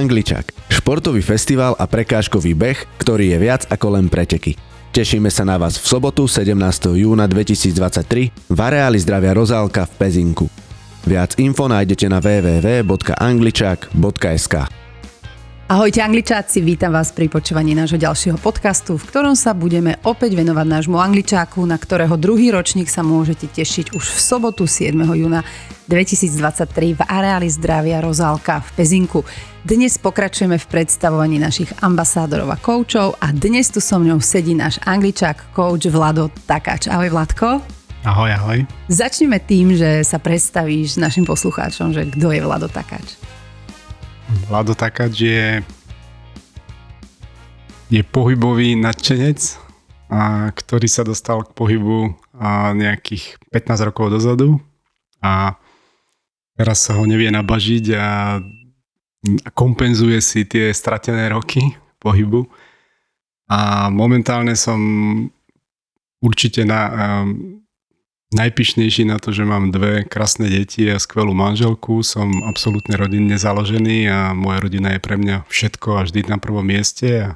Angličak, športový festival a prekážkový beh, ktorý je viac ako len preteky. Tešíme sa na vás v sobotu 17. júna 2023 v areáli zdravia Rozálka v Pezinku. Viac info nájdete na www.angličak.sk. Ahojte angličáci, vítam vás pri počúvaní nášho ďalšieho podcastu, v ktorom sa budeme opäť venovať nášmu angličáku, na ktorého druhý ročník sa môžete tešiť už v sobotu 7. júna 2023 v areáli zdravia Rozálka v Pezinku. Dnes pokračujeme v predstavovaní našich ambasádorov a koučov a dnes tu so mnou sedí náš angličák, coach Vlado Takáč. Ahoj Vladko. Ahoj, ahoj. Začneme tým, že sa predstavíš našim poslucháčom, že kto je Vlado Takáč. Vlado Takáč je, je pohybový nadšenec, a, ktorý sa dostal k pohybu a, nejakých 15 rokov dozadu a teraz sa ho nevie nabažiť a, a kompenzuje si tie stratené roky pohybu. A momentálne som určite na, najpišnejší na to, že mám dve krásne deti a skvelú manželku. Som absolútne rodinne založený a moja rodina je pre mňa všetko a vždy na prvom mieste. A,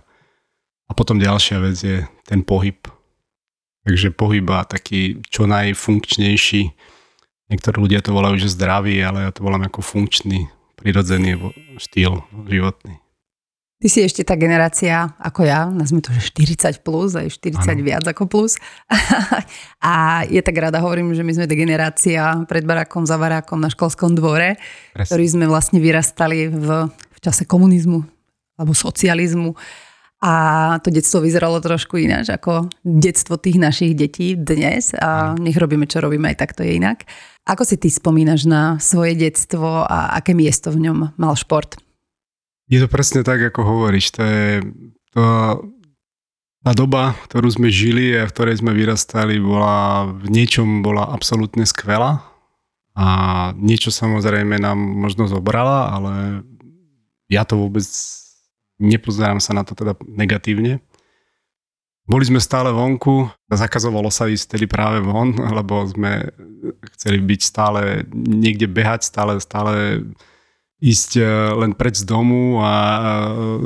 a potom ďalšia vec je ten pohyb. Takže pohyb a taký čo najfunkčnejší. Niektorí ľudia to volajú, že zdravý, ale ja to volám ako funkčný, prirodzený štýl životný. Ty si ešte tá generácia ako ja, nazme to, že 40 plus, aj 40 ano. viac ako plus. a je tak rada, hovorím, že my sme tá generácia pred barákom, za barákom na školskom dvore, Presne. ktorí sme vlastne vyrastali v, v čase komunizmu alebo socializmu. A to detstvo vyzeralo trošku ináč ako detstvo tých našich detí dnes. A nech robíme, čo robíme, aj tak to je inak. Ako si ty spomínaš na svoje detstvo a aké miesto v ňom mal šport? Je to presne tak, ako hovoríš. To je to, tá doba, ktorú sme žili a v ktorej sme vyrastali, bola v niečom bola absolútne skvelá. A niečo samozrejme nám možno zobrala, ale ja to vôbec nepozerám sa na to teda negatívne. Boli sme stále vonku, zakazovalo sa ísť tedy práve von, lebo sme chceli byť stále niekde behať, stále, stále ísť e, len preč z domu a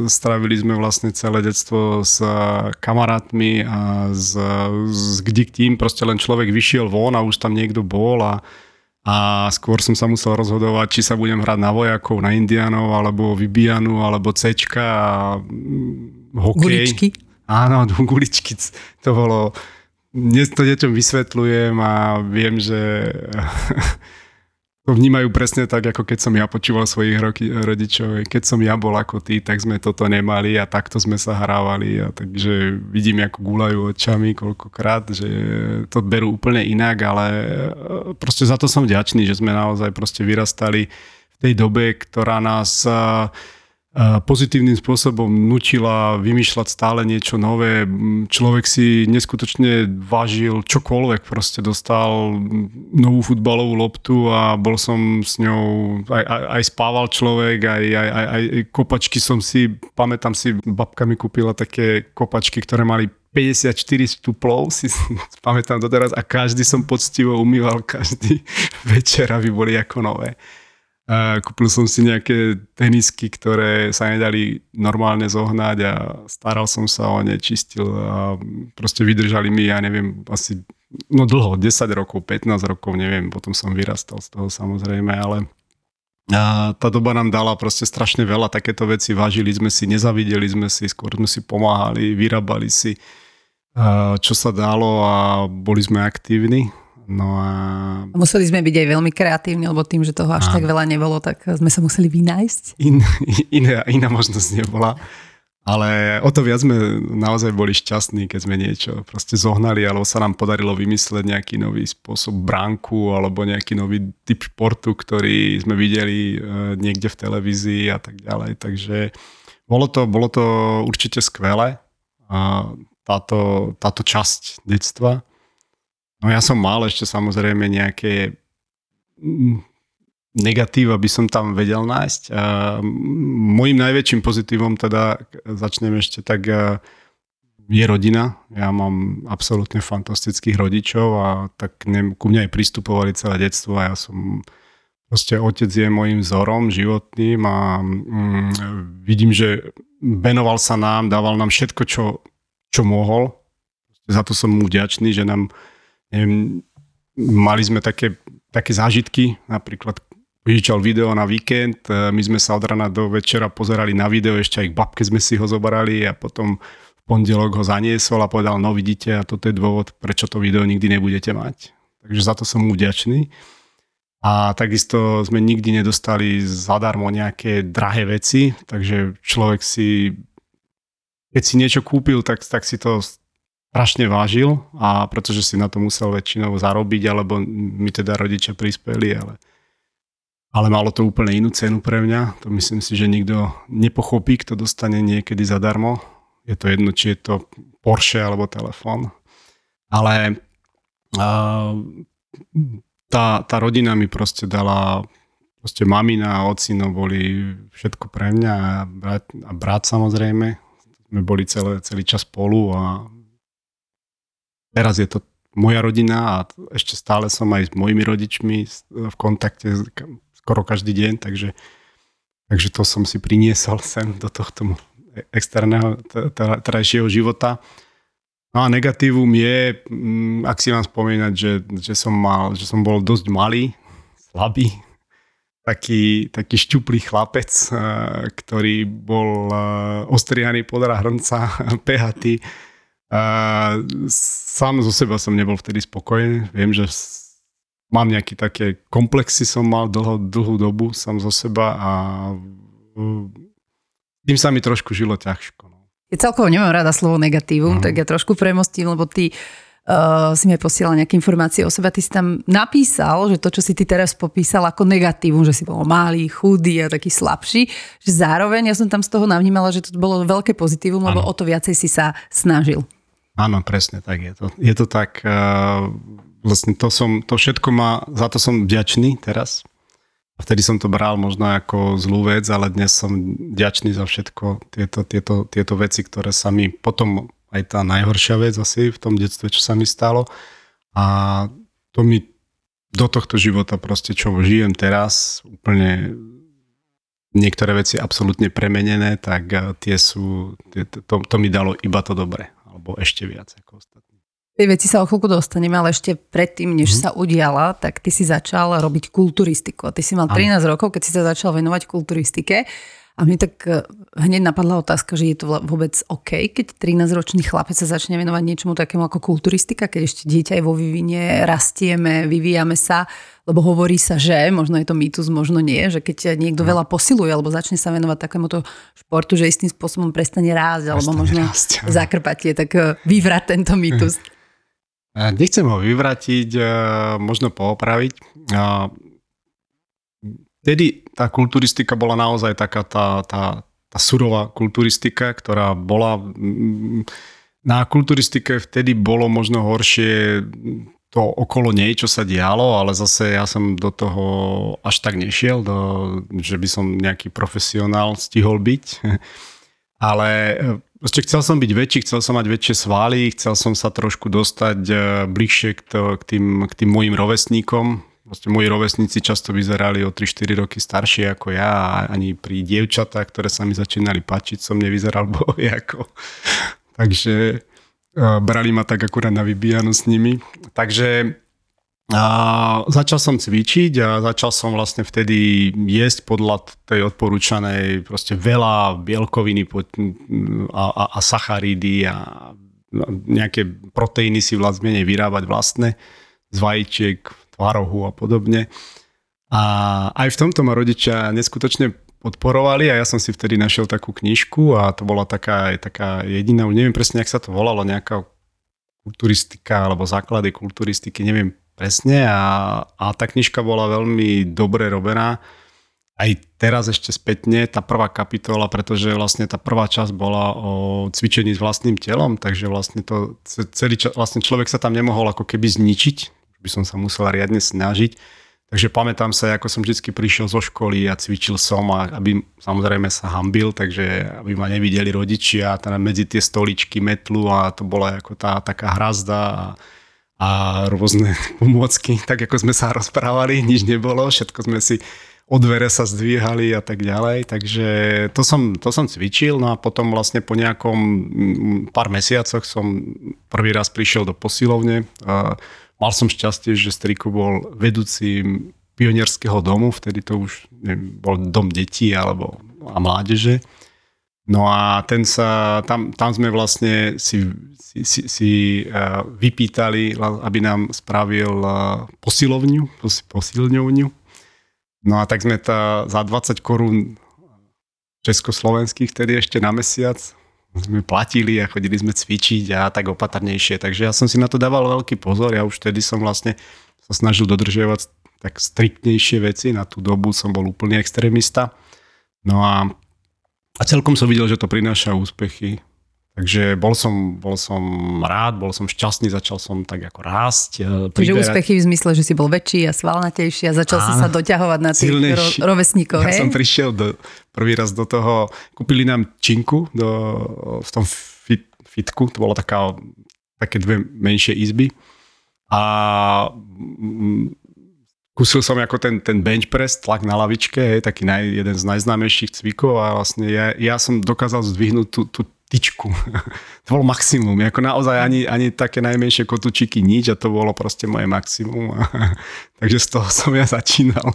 strávili sme vlastne celé detstvo s e, kamarátmi a s, s kde tým proste len človek vyšiel von a už tam niekto bol a, a skôr som sa musel rozhodovať, či sa budem hrať na vojakov, na indianov, alebo vybijanu, alebo cečka a mm, hokej. Guličky? Áno, guličky. To bolo... Dnes to deťom vysvetľujem a viem, že to vnímajú presne tak, ako keď som ja počúval svojich rodičov. Keď som ja bol ako ty, tak sme toto nemali a takto sme sa hrávali. A takže vidím, ako gulajú očami koľkokrát, že to berú úplne inak, ale e, proste za to som vďačný, že sme naozaj proste vyrastali v tej dobe, ktorá nás pozitívnym spôsobom nutila vymýšľať stále niečo nové. Človek si neskutočne vážil čokoľvek, proste dostal novú futbalovú loptu a bol som s ňou, aj, aj, aj spával človek, aj, aj, aj, aj kopačky som si, pamätám si, babka mi kúpila také kopačky, ktoré mali 54 stuplov, si pamätám doteraz a každý som poctivo umýval každý večer, aby boli ako nové. Kúpil som si nejaké tenisky, ktoré sa nedali normálne zohnať a staral som sa o ne, čistil a proste vydržali mi, ja neviem, asi no dlho, 10 rokov, 15 rokov, neviem, potom som vyrastal z toho samozrejme, ale a tá doba nám dala proste strašne veľa takéto veci, vážili sme si, nezavideli sme si, skôr sme si pomáhali, vyrábali si, čo sa dalo a boli sme aktívni No a... Museli sme byť aj veľmi kreatívni, lebo tým, že toho až a... tak veľa nebolo, tak sme sa museli vynájsť. In, iná, iná možnosť nebola. Ale o to viac sme naozaj boli šťastní, keď sme niečo proste zohnali, alebo sa nám podarilo vymysleť nejaký nový spôsob bránku, alebo nejaký nový typ športu, ktorý sme videli e, niekde v televízii a tak ďalej. Takže bolo to, bolo to určite skvelé, táto, táto časť detstva. No ja som mal ešte samozrejme nejaké mm, negatíva by som tam vedel nájsť. Mojím najväčším pozitívom teda, začnem ešte tak, je rodina. Ja mám absolútne fantastických rodičov a tak ne, ku mne aj pristupovali celé detstvo a ja som proste otec je môjim vzorom životným a mm, vidím, že venoval sa nám, dával nám všetko, čo, čo mohol. Za to som mu vďačný, že nám, neviem, mali sme také, také zážitky, napríklad vyžičal video na víkend, e, my sme sa od rana do večera pozerali na video, ešte aj k babke sme si ho zobrali a potom v pondelok ho zaniesol a povedal, no vidíte, a toto je dôvod, prečo to video nikdy nebudete mať. Takže za to som mu vďačný. A takisto sme nikdy nedostali zadarmo nejaké drahé veci, takže človek si, keď si niečo kúpil, tak, tak si to strašne vážil a pretože si na to musel väčšinou zarobiť, alebo mi teda rodičia prispeli, ale ale malo to úplne inú cenu pre mňa. To myslím si, že nikto nepochopí, kto dostane niekedy zadarmo. Je to jedno, či je to Porsche alebo telefón. Ale tá, tá rodina mi proste dala proste mamina a ocino boli všetko pre mňa a brat, a brat samozrejme. Sme boli celé, celý čas spolu a teraz je to moja rodina a ešte stále som aj s mojimi rodičmi v kontakte skoro každý deň, takže, takže to som si priniesol sem do tohto externého terajšieho života. No a negatívum je, mm, ak si mám spomínať, že, že, som mal, že som bol dosť malý, slabý, taký, taký šťuplý chlapec, eh, ktorý bol eh, ostrihaný podľa hrnca, pehatý. Eh, sám zo seba som nebol vtedy spokojný. Viem, že mám nejaké také komplexy som mal dlho, dlhú dobu sám zo seba a tým sa mi trošku žilo ťažko. No. Ja celkovo nemám rada slovo negatívum, mm. tak ja trošku premostím, lebo ty uh, si mi posielal nejaké informácie o sebe. Ty si tam napísal, že to, čo si ty teraz popísal ako negatívum, že si bol malý, chudý a taký slabší, že zároveň ja som tam z toho navnímala, že to bolo veľké pozitívum, lebo ano. o to viacej si sa snažil. Áno, presne tak je to. Je to tak, uh, vlastne to som, to všetko má, za to som vďačný teraz. Vtedy som to bral možno ako zlú vec, ale dnes som vďačný za všetko tieto, tieto, tieto veci, ktoré sa mi potom aj tá najhoršia vec asi v tom detstve, čo sa mi stalo. A to mi do tohto života proste, čo žijem teraz, úplne niektoré veci absolútne premenené, tak tie sú, to, to mi dalo iba to dobre, alebo ešte viac ako ostatné tej veci sa o chvíľku dostaneme, ale ešte predtým, než mm-hmm. sa udiala, tak ty si začal robiť kulturistiku. A ty si mal 13 ano. rokov, keď si sa začal venovať kulturistike. A mne tak e, hneď napadla otázka, že je to vôbec OK, keď 13-ročný chlapec sa začne venovať niečomu takému ako kulturistika, keď ešte dieťa je vo vývine, rastieme, vyvíjame sa, lebo hovorí sa, že, možno je to mýtus, možno nie, že keď niekto no. veľa posiluje alebo začne sa venovať takémuto športu, že istým spôsobom prestane rásť, alebo možno rásť, zakrpatie, tak e, vyvrať tento mýtus. Nechcem ho vyvratiť, e, možno poopraviť. Vtedy tá kulturistika bola naozaj taká tá, tá, tá surová kulturistika, ktorá bola... Na kulturistike vtedy bolo možno horšie to okolo nej, čo sa dialo, ale zase ja som do toho až tak nešiel, do, že by som nejaký profesionál stihol byť. Ale Proste chcel som byť väčší, chcel som mať väčšie svaly, chcel som sa trošku dostať e, bližšie k, to, k, tým, k tým mojim rovesníkom. Proste moji rovesníci často vyzerali o 3-4 roky staršie ako ja a ani pri dievčatách, ktoré sa mi začínali páčiť, som nevyzeral ako. Takže uh, brali ma tak akurát na vybíjanu s nimi. Takže a začal som cvičiť a začal som vlastne vtedy jesť podľa tej odporúčanej proste veľa bielkoviny a, a, a sacharidy a nejaké proteíny si vlastne menej vyrábať vlastné z vajíčiek, tvarohu a podobne. A aj v tomto ma rodičia neskutočne podporovali a ja som si vtedy našiel takú knižku a to bola taká, taká jediná, neviem presne, jak sa to volalo, nejaká kulturistika alebo základy kulturistiky, neviem Presne a, a tá knižka bola veľmi dobre robená. Aj teraz ešte spätne tá prvá kapitola, pretože vlastne tá prvá časť bola o cvičení s vlastným telom, takže vlastne to celý čas, vlastne človek sa tam nemohol ako keby zničiť, by som sa musel riadne snažiť. Takže pamätám sa, ako som vždy prišiel zo školy a cvičil som, a aby samozrejme sa hambil, takže aby ma nevideli rodičia, teda medzi tie stoličky metlu a to bola ako tá taká hrazda a a rôzne pomôcky, tak ako sme sa rozprávali, nič nebolo, všetko sme si od dvere sa zdvíhali a tak ďalej, takže to som, to som cvičil, no a potom vlastne po nejakom pár mesiacoch som prvý raz prišiel do posilovne. Mal som šťastie, že striko bol vedúcim pionierského domu, vtedy to už neviem, bol dom detí alebo a mládeže. No a ten sa, tam, tam sme vlastne si, si, si, si uh, vypýtali, aby nám spravil uh, posilovňu, posilňovňu No a tak sme to za 20 korún československých, tedy ešte na mesiac, sme platili a chodili sme cvičiť a tak opatrnejšie. Takže ja som si na to dával veľký pozor. Ja už vtedy som vlastne sa snažil dodržiavať tak striktnejšie veci. Na tú dobu som bol úplný extrémista. No a, a celkom som videl, že to prináša úspechy. Takže bol som, bol som rád, bol som šťastný, začal som tak ako rásť. E, Takže úspechy v zmysle, že si bol väčší a svalnatejší a začal si sa doťahovať na tých ro- rovesníkov. Ja hej? som prišiel do, prvý raz do toho, kúpili nám činku do, v tom fit, fitku, to bolo taká, také dve menšie izby. A kúsil som ako ten, ten bench press, tlak na lavičke, hej, taký naj, jeden z najznámejších cvikov a vlastne ja, ja som dokázal zdvihnúť tú, tú tyčku. to bolo maximum. Ako naozaj ani, ani také najmenšie kotúčiky nič a to bolo proste moje maximum. takže z toho som ja začínal.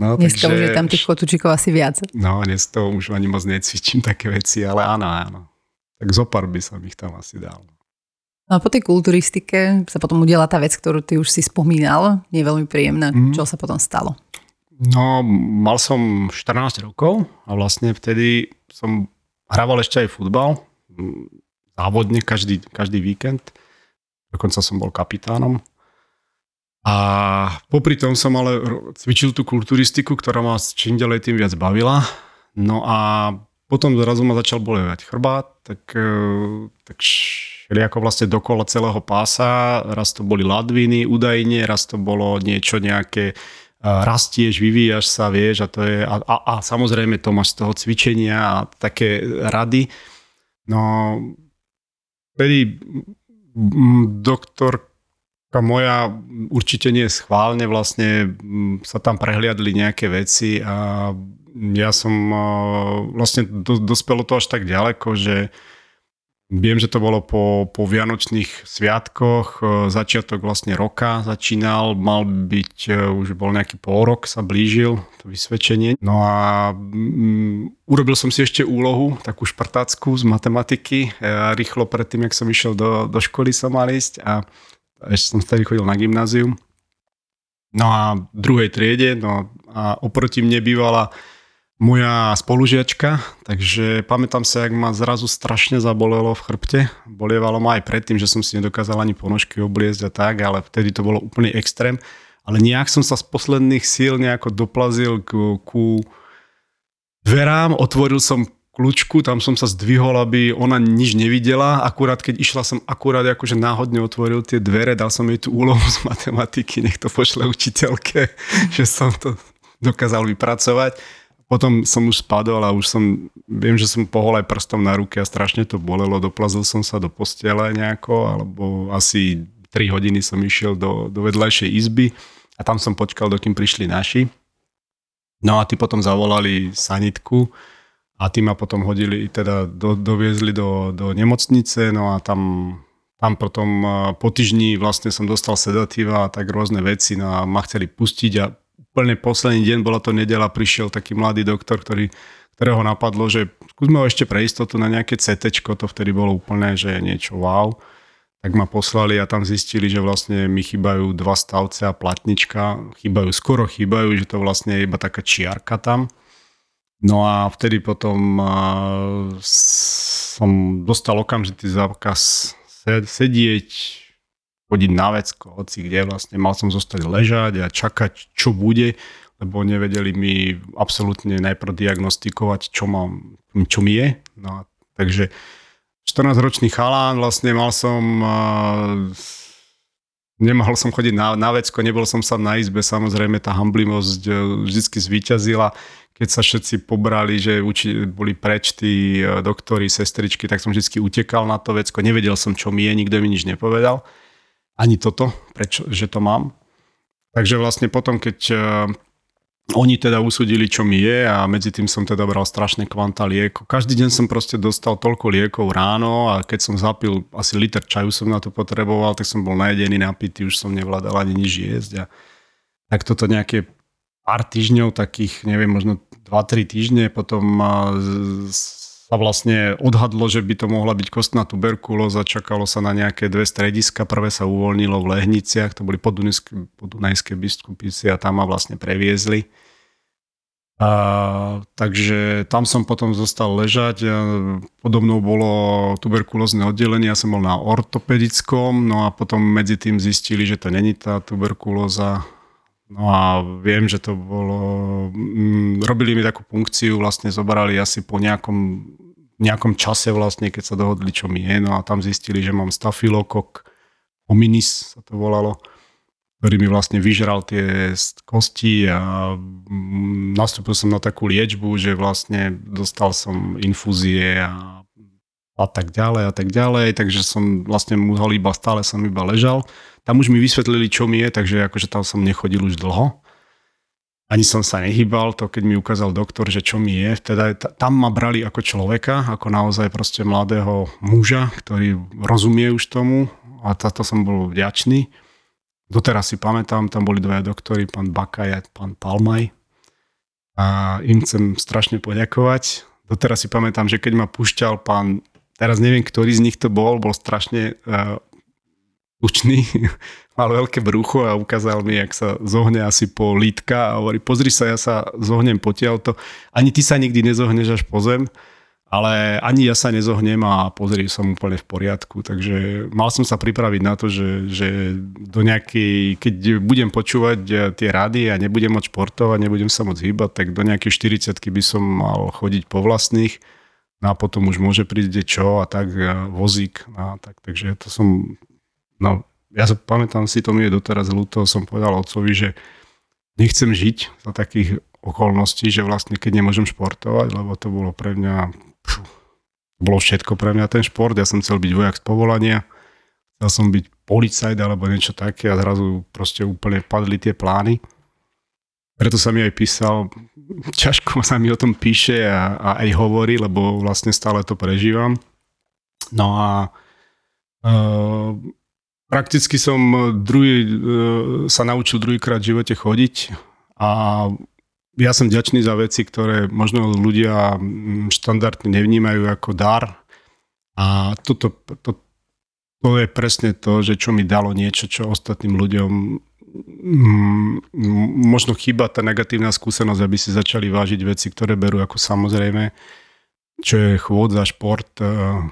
No, dnes takže, to už je tam tých kotúčikov asi viac. No, dnes to už ani moc necvičím také veci, ale áno, áno. Tak zopar by som ich tam asi dal. No a po tej kulturistike sa potom udiala tá vec, ktorú ty už si spomínal, nie veľmi príjemná. Mm. Čo sa potom stalo? No, mal som 14 rokov a vlastne vtedy som Hrával ešte aj futbal, závodne každý, každý víkend. Dokonca som bol kapitánom. A popri tom som ale cvičil tú kulturistiku, ktorá ma čím ďalej tým viac bavila. No a potom zrazu ma začal bolevať chrbát, tak, e, tak ako vlastne dokola celého pása. Raz to boli ladviny údajne, raz to bolo niečo nejaké rastieš, vyvíjaš sa, vieš, a to je, a, a, a samozrejme to máš z toho cvičenia a také rady. No, vtedy doktorka moja určite nie schválne, vlastne sa tam prehliadli nejaké veci a ja som vlastne do, dospelo to až tak ďaleko, že Viem, že to bolo po, po Vianočných sviatkoch, e, začiatok vlastne roka začínal, mal byť, e, už bol nejaký pol rok, sa blížil to vysvedčenie. No a mm, urobil som si ešte úlohu, takú šprtácku z matematiky, e, rýchlo predtým, jak som išiel do, do školy som mal ísť a ešte som vtedy chodil na gymnázium. No a v druhej triede, no a oproti mne bývala moja spolužiačka, takže pamätám sa, jak ma zrazu strašne zabolelo v chrbte. Bolievalo ma aj predtým, že som si nedokázal ani ponožky obliezť a tak, ale vtedy to bolo úplný extrém. Ale nejak som sa z posledných síl nejako doplazil ku, ku dverám, otvoril som kľúčku, tam som sa zdvihol, aby ona nič nevidela. Akurát keď išla som akurát akože náhodne otvoril tie dvere, dal som jej tú úlohu z matematiky, nech to pošle učiteľke, že som to dokázal vypracovať potom som už spadol a už som, viem, že som pohol aj prstom na ruke a strašne to bolelo, doplazil som sa do postele nejako, alebo asi 3 hodiny som išiel do, do vedľajšej izby a tam som počkal, dokým prišli naši. No a tí potom zavolali sanitku a tí ma potom hodili, teda do, doviezli do, do nemocnice, no a tam, tam potom po týždni vlastne som dostal sedatíva a tak rôzne veci, no a ma chceli pustiť a úplne posledný deň, bola to nedela, prišiel taký mladý doktor, ktorý, ktorého napadlo, že skúsme ho ešte pre istotu na nejaké CT, to vtedy bolo úplne, že niečo wow. Tak ma poslali a tam zistili, že vlastne mi chýbajú dva stavce a platnička. Chýbajú, skoro chýbajú, že to vlastne je iba taká čiarka tam. No a vtedy potom som dostal okamžitý zákaz sedieť, chodiť na vecko, hoci kde vlastne mal som zostať ležať a čakať, čo bude, lebo nevedeli mi absolútne najprv diagnostikovať, čo, mám, čo mi je. No, takže 14-ročný chalán, vlastne mal som nemohol som chodiť na, na vecko, nebol som sa na izbe, samozrejme tá hamblivosť e, vždy zvíťazila. Keď sa všetci pobrali, že uči, boli preč tí e, doktori, sestričky, tak som vždy utekal na to vecko, nevedel som, čo mi je, nikto mi nič nepovedal. Ani toto, prečo, že to mám. Takže vlastne potom, keď uh, oni teda usúdili, čo mi je a medzi tým som teda bral strašné kvanta liekov. Každý deň som proste dostal toľko liekov ráno a keď som zapil asi liter čaju som na to potreboval, tak som bol najedený, napitý, už som nevládal ani nič jesť. A tak toto nejaké pár týždňov, takých, neviem, možno 2-3 týždne, potom sa vlastne odhadlo, že by to mohla byť kostná tuberkulóza, čakalo sa na nejaké dve strediska, prvé sa uvoľnilo v Lehniciach, to boli podunajské, podunajské biskupíci a tam ma vlastne previezli. A, takže tam som potom zostal ležať. Podobnou bolo tuberkulózne oddelenie, ja som bol na ortopedickom, no a potom medzi tým zistili, že to není tá tuberkulóza. No a viem, že to bolo... Mm, robili mi takú funkciu, vlastne zobrali asi po nejakom nejakom čase vlastne, keď sa dohodli, čo mi je, no a tam zistili, že mám stafilokok hominis sa to volalo, ktorý mi vlastne vyžral tie kosti a mm, nastúpil som na takú liečbu, že vlastne dostal som infúzie a, a tak ďalej a tak ďalej, takže som vlastne musel iba, stále som iba ležal. Tam už mi vysvetlili, čo mi je, takže akože tam som nechodil už dlho ani som sa nehýbal, to keď mi ukázal doktor, že čo mi je, teda tam ma brali ako človeka, ako naozaj proste mladého muža, ktorý rozumie už tomu a táto som bol vďačný. Doteraz si pamätám, tam boli dvaja doktory, pán Bakaj a pán Palmaj a im chcem strašne poďakovať. Doteraz si pamätám, že keď ma pušťal pán, teraz neviem, ktorý z nich to bol, bol strašne uh, tučný, mal veľké brucho a ukázal mi, jak sa zohne asi po lítka a hovorí, pozri sa, ja sa zohnem potiaľto. Ani ty sa nikdy nezohneš až po zem, ale ani ja sa nezohnem a pozri, som úplne v poriadku. Takže mal som sa pripraviť na to, že, že do nejakej, keď budem počúvať eh, tie rady a nebudem môcť športovať, nebudem sa môcť hýbať, tak do nejakej 40 by som mal chodiť po vlastných no a potom už môže prísť čo a tak a vozík. A tak, takže to som No, ja sa pamätám si, to mi je doteraz ľúto, som povedal otcovi, že nechcem žiť za takých okolností, že vlastne keď nemôžem športovať, lebo to bolo pre mňa, pf, bolo všetko pre mňa ten šport, ja som chcel byť vojak z povolania, chcel som byť policajt alebo niečo také a zrazu proste úplne padli tie plány. Preto sa mi aj písal, ťažko sa mi o tom píše a, a aj hovorí, lebo vlastne stále to prežívam. No a uh, Prakticky som druhý, eh, sa naučil druhýkrát v živote chodiť a ja som ďačný za veci, ktoré možno ľudia mm, štandardne nevnímajú ako dar. A toto, to, to je presne to, že čo mi dalo niečo, čo ostatným ľuďom možno chýba tá negatívna skúsenosť, aby si začali vážiť veci, ktoré berú ako samozrejme, čo je chôdza, šport. Uh,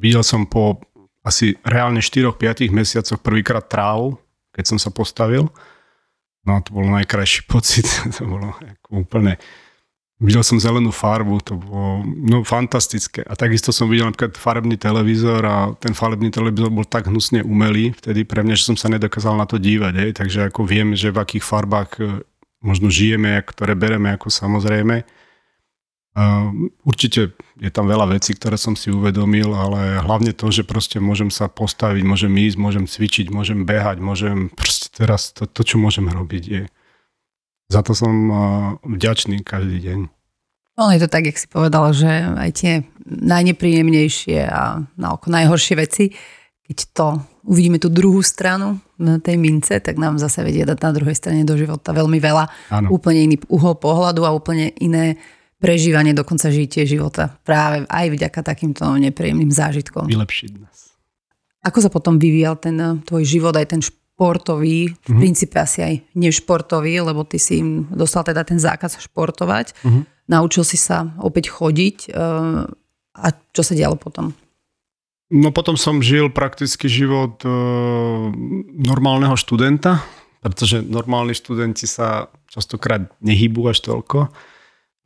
videl som po asi reálne 4-5 mesiacoch prvýkrát trávu, keď som sa postavil. No a to bol najkrajší pocit, to bolo úplne... Videl som zelenú farbu, to bolo no, fantastické. A takisto som videl napríklad farebný televízor a ten farebný televízor bol tak hnusne umelý vtedy pre mňa, že som sa nedokázal na to dívať. Hej. Takže ako viem, že v akých farbách e, možno žijeme, ktoré bereme ako samozrejme Určite je tam veľa vecí, ktoré som si uvedomil, ale hlavne to, že proste môžem sa postaviť, môžem ísť, môžem cvičiť, môžem behať, môžem proste teraz to, to čo môžem robiť je. Za to som vďačný každý deň. No je to tak, jak si povedal, že aj tie najnepríjemnejšie a na oko najhoršie veci, keď to uvidíme tú druhú stranu na tej mince, tak nám zase vedie dať na druhej strane do života veľmi veľa. Ano. Úplne iný uhol pohľadu a úplne iné prežívanie dokonca žitie života. Práve aj vďaka takýmto nepríjemným zážitkom. Vylepšiť nás. Ako sa potom vyvíjal ten eh, tvoj život, aj ten športový, v mm-hmm. princípe asi aj nešportový, lebo ty si im dostal teda ten zákaz športovať. Mm-hmm. Naučil si sa opäť chodiť. Eh, a čo sa dialo potom? No potom som žil prakticky život e, normálneho študenta, pretože normálni študenti sa častokrát nehýbu až toľko.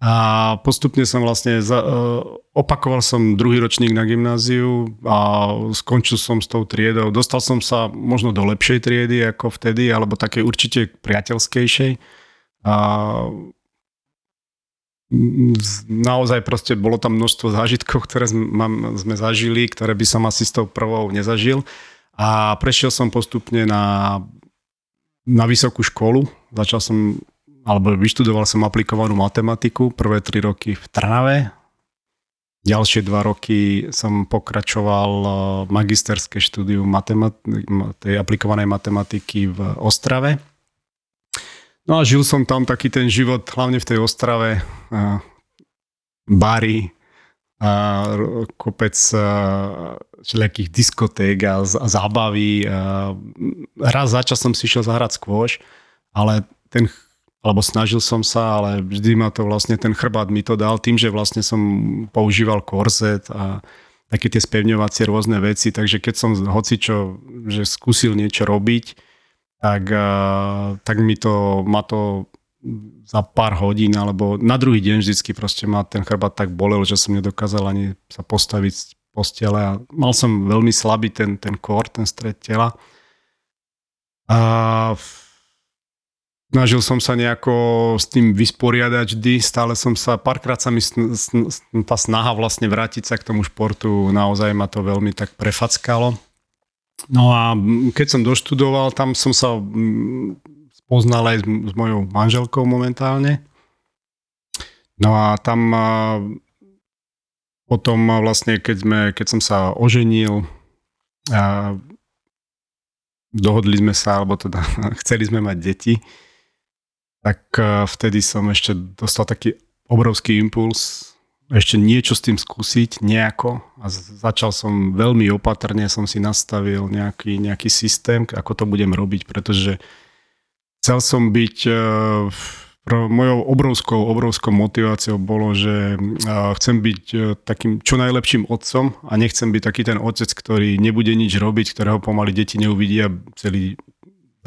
A postupne som vlastne, za, uh, opakoval som druhý ročník na gymnáziu a skončil som s tou triedou. Dostal som sa možno do lepšej triedy ako vtedy, alebo také určite priateľskejšej. A naozaj proste bolo tam množstvo zážitkov, ktoré sme zažili, ktoré by som asi s tou prvou nezažil. A prešiel som postupne na, na vysokú školu. Začal som, alebo vyštudoval som aplikovanú matematiku, prvé tri roky v Trnave. Ďalšie dva roky som pokračoval magisterské štúdium matemat- tej aplikovanej matematiky v Ostrave. No a žil som tam taký ten život, hlavne v tej Ostrave, bary, a kopec všelijakých diskoték a, a zábavy. Raz za čas si šiel zahrať skôš, ale ten, alebo snažil som sa, ale vždy ma to vlastne, ten chrbát mi to dal tým, že vlastne som používal korzet a také tie spevňovacie rôzne veci, takže keď som hocičo, že skúsil niečo robiť, tak, tak mi to, ma to za pár hodín alebo na druhý deň vždycky proste ma ten chrbát tak bolel, že som nedokázal ani sa postaviť z postele a mal som veľmi slabý ten, ten kor, ten stred tela. A snažil som sa nejako s tým vysporiadať vždy, stále som sa, párkrát sa mi tá snaha vlastne vrátiť sa k tomu športu, naozaj ma to veľmi tak prefackalo. No a keď som doštudoval, tam som sa poznal aj s, s mojou manželkou momentálne. No a tam potom vlastne, keď, sme, keď som sa oženil, a dohodli sme sa, alebo teda chceli sme mať deti, tak vtedy som ešte dostal taký obrovský impuls ešte niečo s tým skúsiť nejako a začal som veľmi opatrne, som si nastavil nejaký, nejaký systém, ako to budem robiť, pretože chcel som byť, uh, mojou obrovskou, obrovskou motiváciou bolo, že uh, chcem byť takým čo najlepším otcom a nechcem byť taký ten otec, ktorý nebude nič robiť, ktorého pomaly deti neuvidia celý,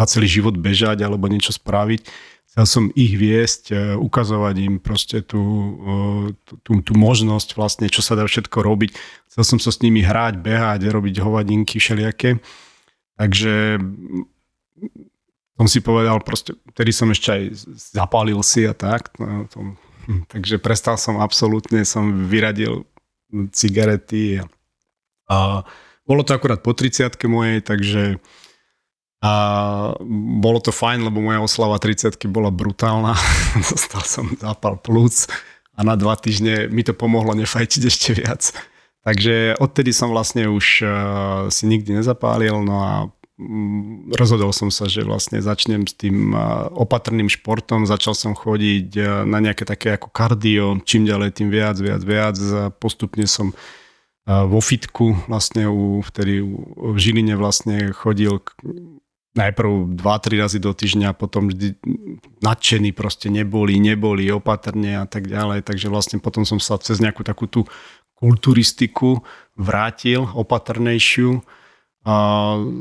za celý život bežať alebo niečo spraviť. Som ich viesť, ukazovať im proste tú, tú, tú možnosť vlastne, čo sa dá všetko robiť. Chcel som sa s nimi hrať, behať, robiť hovadinky všelijaké. Takže som si povedal, proste, vtedy som ešte aj zapálil si a tak. No, tom, hm, takže prestal som absolútne, som vyradil cigarety a, a bolo to akurát po 30 mojej, takže a bolo to fajn, lebo moja oslava 30 bola brutálna. Dostal som zápal plúc a na dva týždne mi to pomohlo nefajčiť ešte viac. Takže odtedy som vlastne už uh, si nikdy nezapálil, no a Mm, rozhodol som sa, že vlastne začnem s tým opatrným športom, začal som chodiť na nejaké také ako kardio, čím ďalej tým viac, viac, viac. Postupne som vo fitku vlastne u, vtedy v Žiline vlastne chodil najprv 2-3 razy do týždňa, potom vždy nadšený proste neboli, neboli, opatrne a tak ďalej. Takže vlastne potom som sa cez nejakú takú tú kulturistiku vrátil, opatrnejšiu a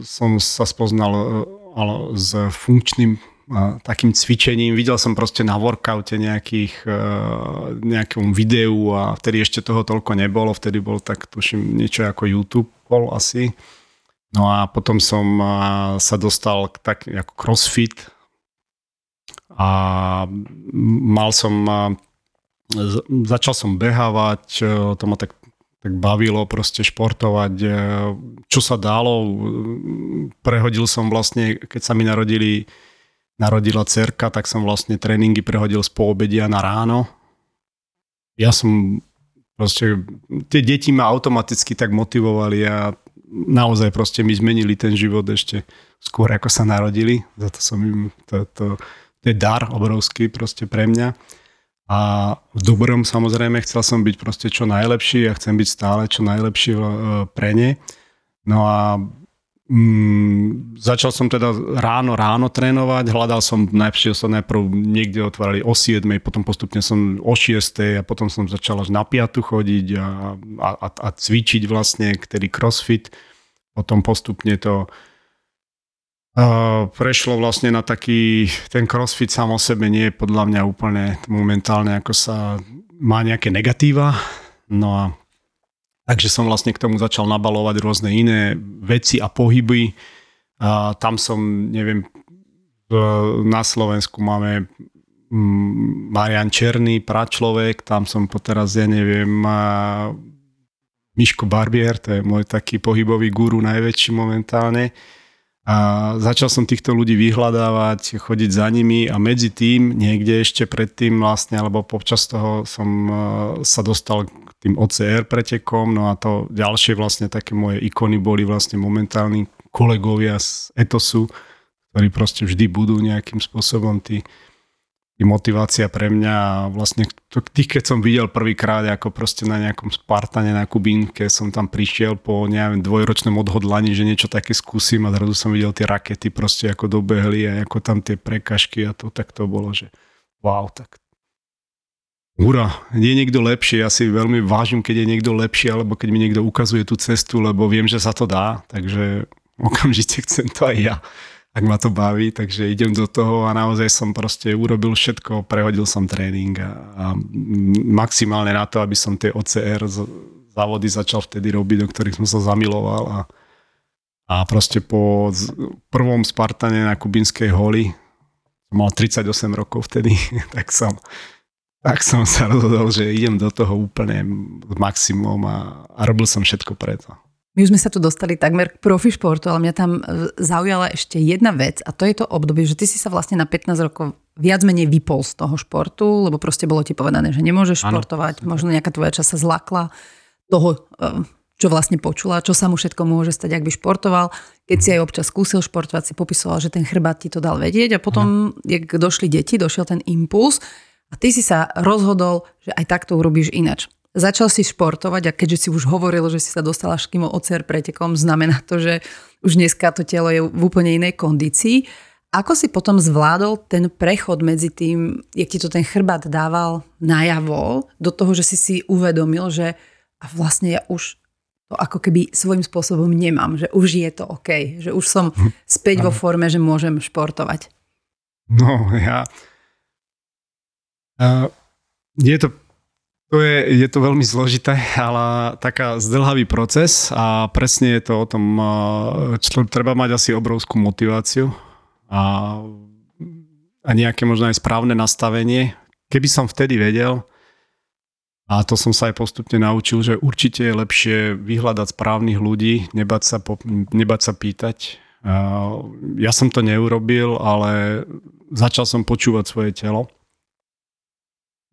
som sa spoznal e, s funkčným takým cvičením. Videl som proste na workoute nejakých, e, nejakom videu a vtedy ešte toho toľko nebolo. Vtedy bol tak, tuším, niečo ako YouTube bol asi. No a potom som sa dostal k tak ako crossfit a mal som začal som behávať, e, to ma tak tak bavilo proste športovať, e, čo sa dalo. Prehodil som vlastne, keď sa mi narodili, narodila cerka, tak som vlastne tréningy prehodil z poobedia na ráno. Ja som proste, tie deti ma automaticky tak motivovali a naozaj proste mi zmenili ten život ešte skôr ako sa narodili. Za to som im, to, to, to je dar obrovský proste pre mňa. A v dobrom samozrejme chcel som byť proste čo najlepší a chcem byť stále čo najlepší e, pre ne. No a mm, začal som teda ráno, ráno trénovať, hľadal som, najprv som najprv niekde otvárali o 7, potom postupne som o 6 a potom som začal až na 5 chodiť a, a, a cvičiť vlastne, ktorý crossfit. Potom postupne to prešlo vlastne na taký, ten crossfit sám o sebe nie je podľa mňa úplne momentálne, ako sa má nejaké negatíva. No a takže som vlastne k tomu začal nabalovať rôzne iné veci a pohyby. A tam som, neviem, na Slovensku máme mm, Marian Černý, pračlovek, tam som po teraz, ja neviem, Miško Barbier, to je môj taký pohybový guru najväčší momentálne. A začal som týchto ľudí vyhľadávať, chodiť za nimi a medzi tým, niekde ešte predtým vlastne, alebo počas toho som e, sa dostal k tým OCR pretekom, no a to ďalšie vlastne také moje ikony boli vlastne momentálni kolegovia z etosu, ktorí proste vždy budú nejakým spôsobom tí motivácia pre mňa vlastne tých, keď som videl prvýkrát ako proste na nejakom Spartane na Kubínke som tam prišiel po neviem dvojročnom odhodlaní, že niečo také skúsim a zrazu som videl tie rakety proste ako dobehli a ako tam tie prekažky a to tak to bolo, že wow, tak Hurá, je niekto lepší, ja si veľmi vážim, keď je niekto lepší, alebo keď mi niekto ukazuje tú cestu, lebo viem, že sa to dá, takže okamžite chcem to aj ja ak ma to baví, takže idem do toho a naozaj som proste urobil všetko, prehodil som tréning a, a maximálne na to, aby som tie OCR závody začal vtedy robiť, do ktorých som sa zamiloval a, a proste po prvom Spartane na Kubinskej holi, mal 38 rokov vtedy, tak som, tak som sa rozhodol, že idem do toho úplne maximum a, a robil som všetko preto. My už sme sa tu dostali takmer k profi športu, ale mňa tam e, zaujala ešte jedna vec a to je to obdobie, že ty si sa vlastne na 15 rokov viac menej vypol z toho športu, lebo proste bolo ti povedané, že nemôžeš ano. športovať, možno nejaká tvoja časť sa zlakla toho, e, čo vlastne počula, čo sa mu všetko môže stať, ak by športoval. Keď si aj občas skúsil športovať, si popisoval, že ten chrbát ti to dal vedieť a potom, ano. jak došli deti, došiel ten impuls a ty si sa rozhodol, že aj takto urobíš inač začal si športovať a keďže si už hovoril, že si sa dostal až kým ocer pretekom, znamená to, že už dneska to telo je v úplne inej kondícii. Ako si potom zvládol ten prechod medzi tým, jak ti to ten chrbát dával najavo, do toho, že si si uvedomil, že a vlastne ja už to ako keby svojím spôsobom nemám, že už je to OK, že už som hm. späť vo forme, že môžem športovať. No ja... Uh, je to to je, je to veľmi zložité, ale taká zdlhavý proces a presne je to o tom, čo treba mať asi obrovskú motiváciu a, a nejaké možno aj správne nastavenie. Keby som vtedy vedel, a to som sa aj postupne naučil, že určite je lepšie vyhľadať správnych ľudí, nebať sa, po, nebať sa pýtať. Ja som to neurobil, ale začal som počúvať svoje telo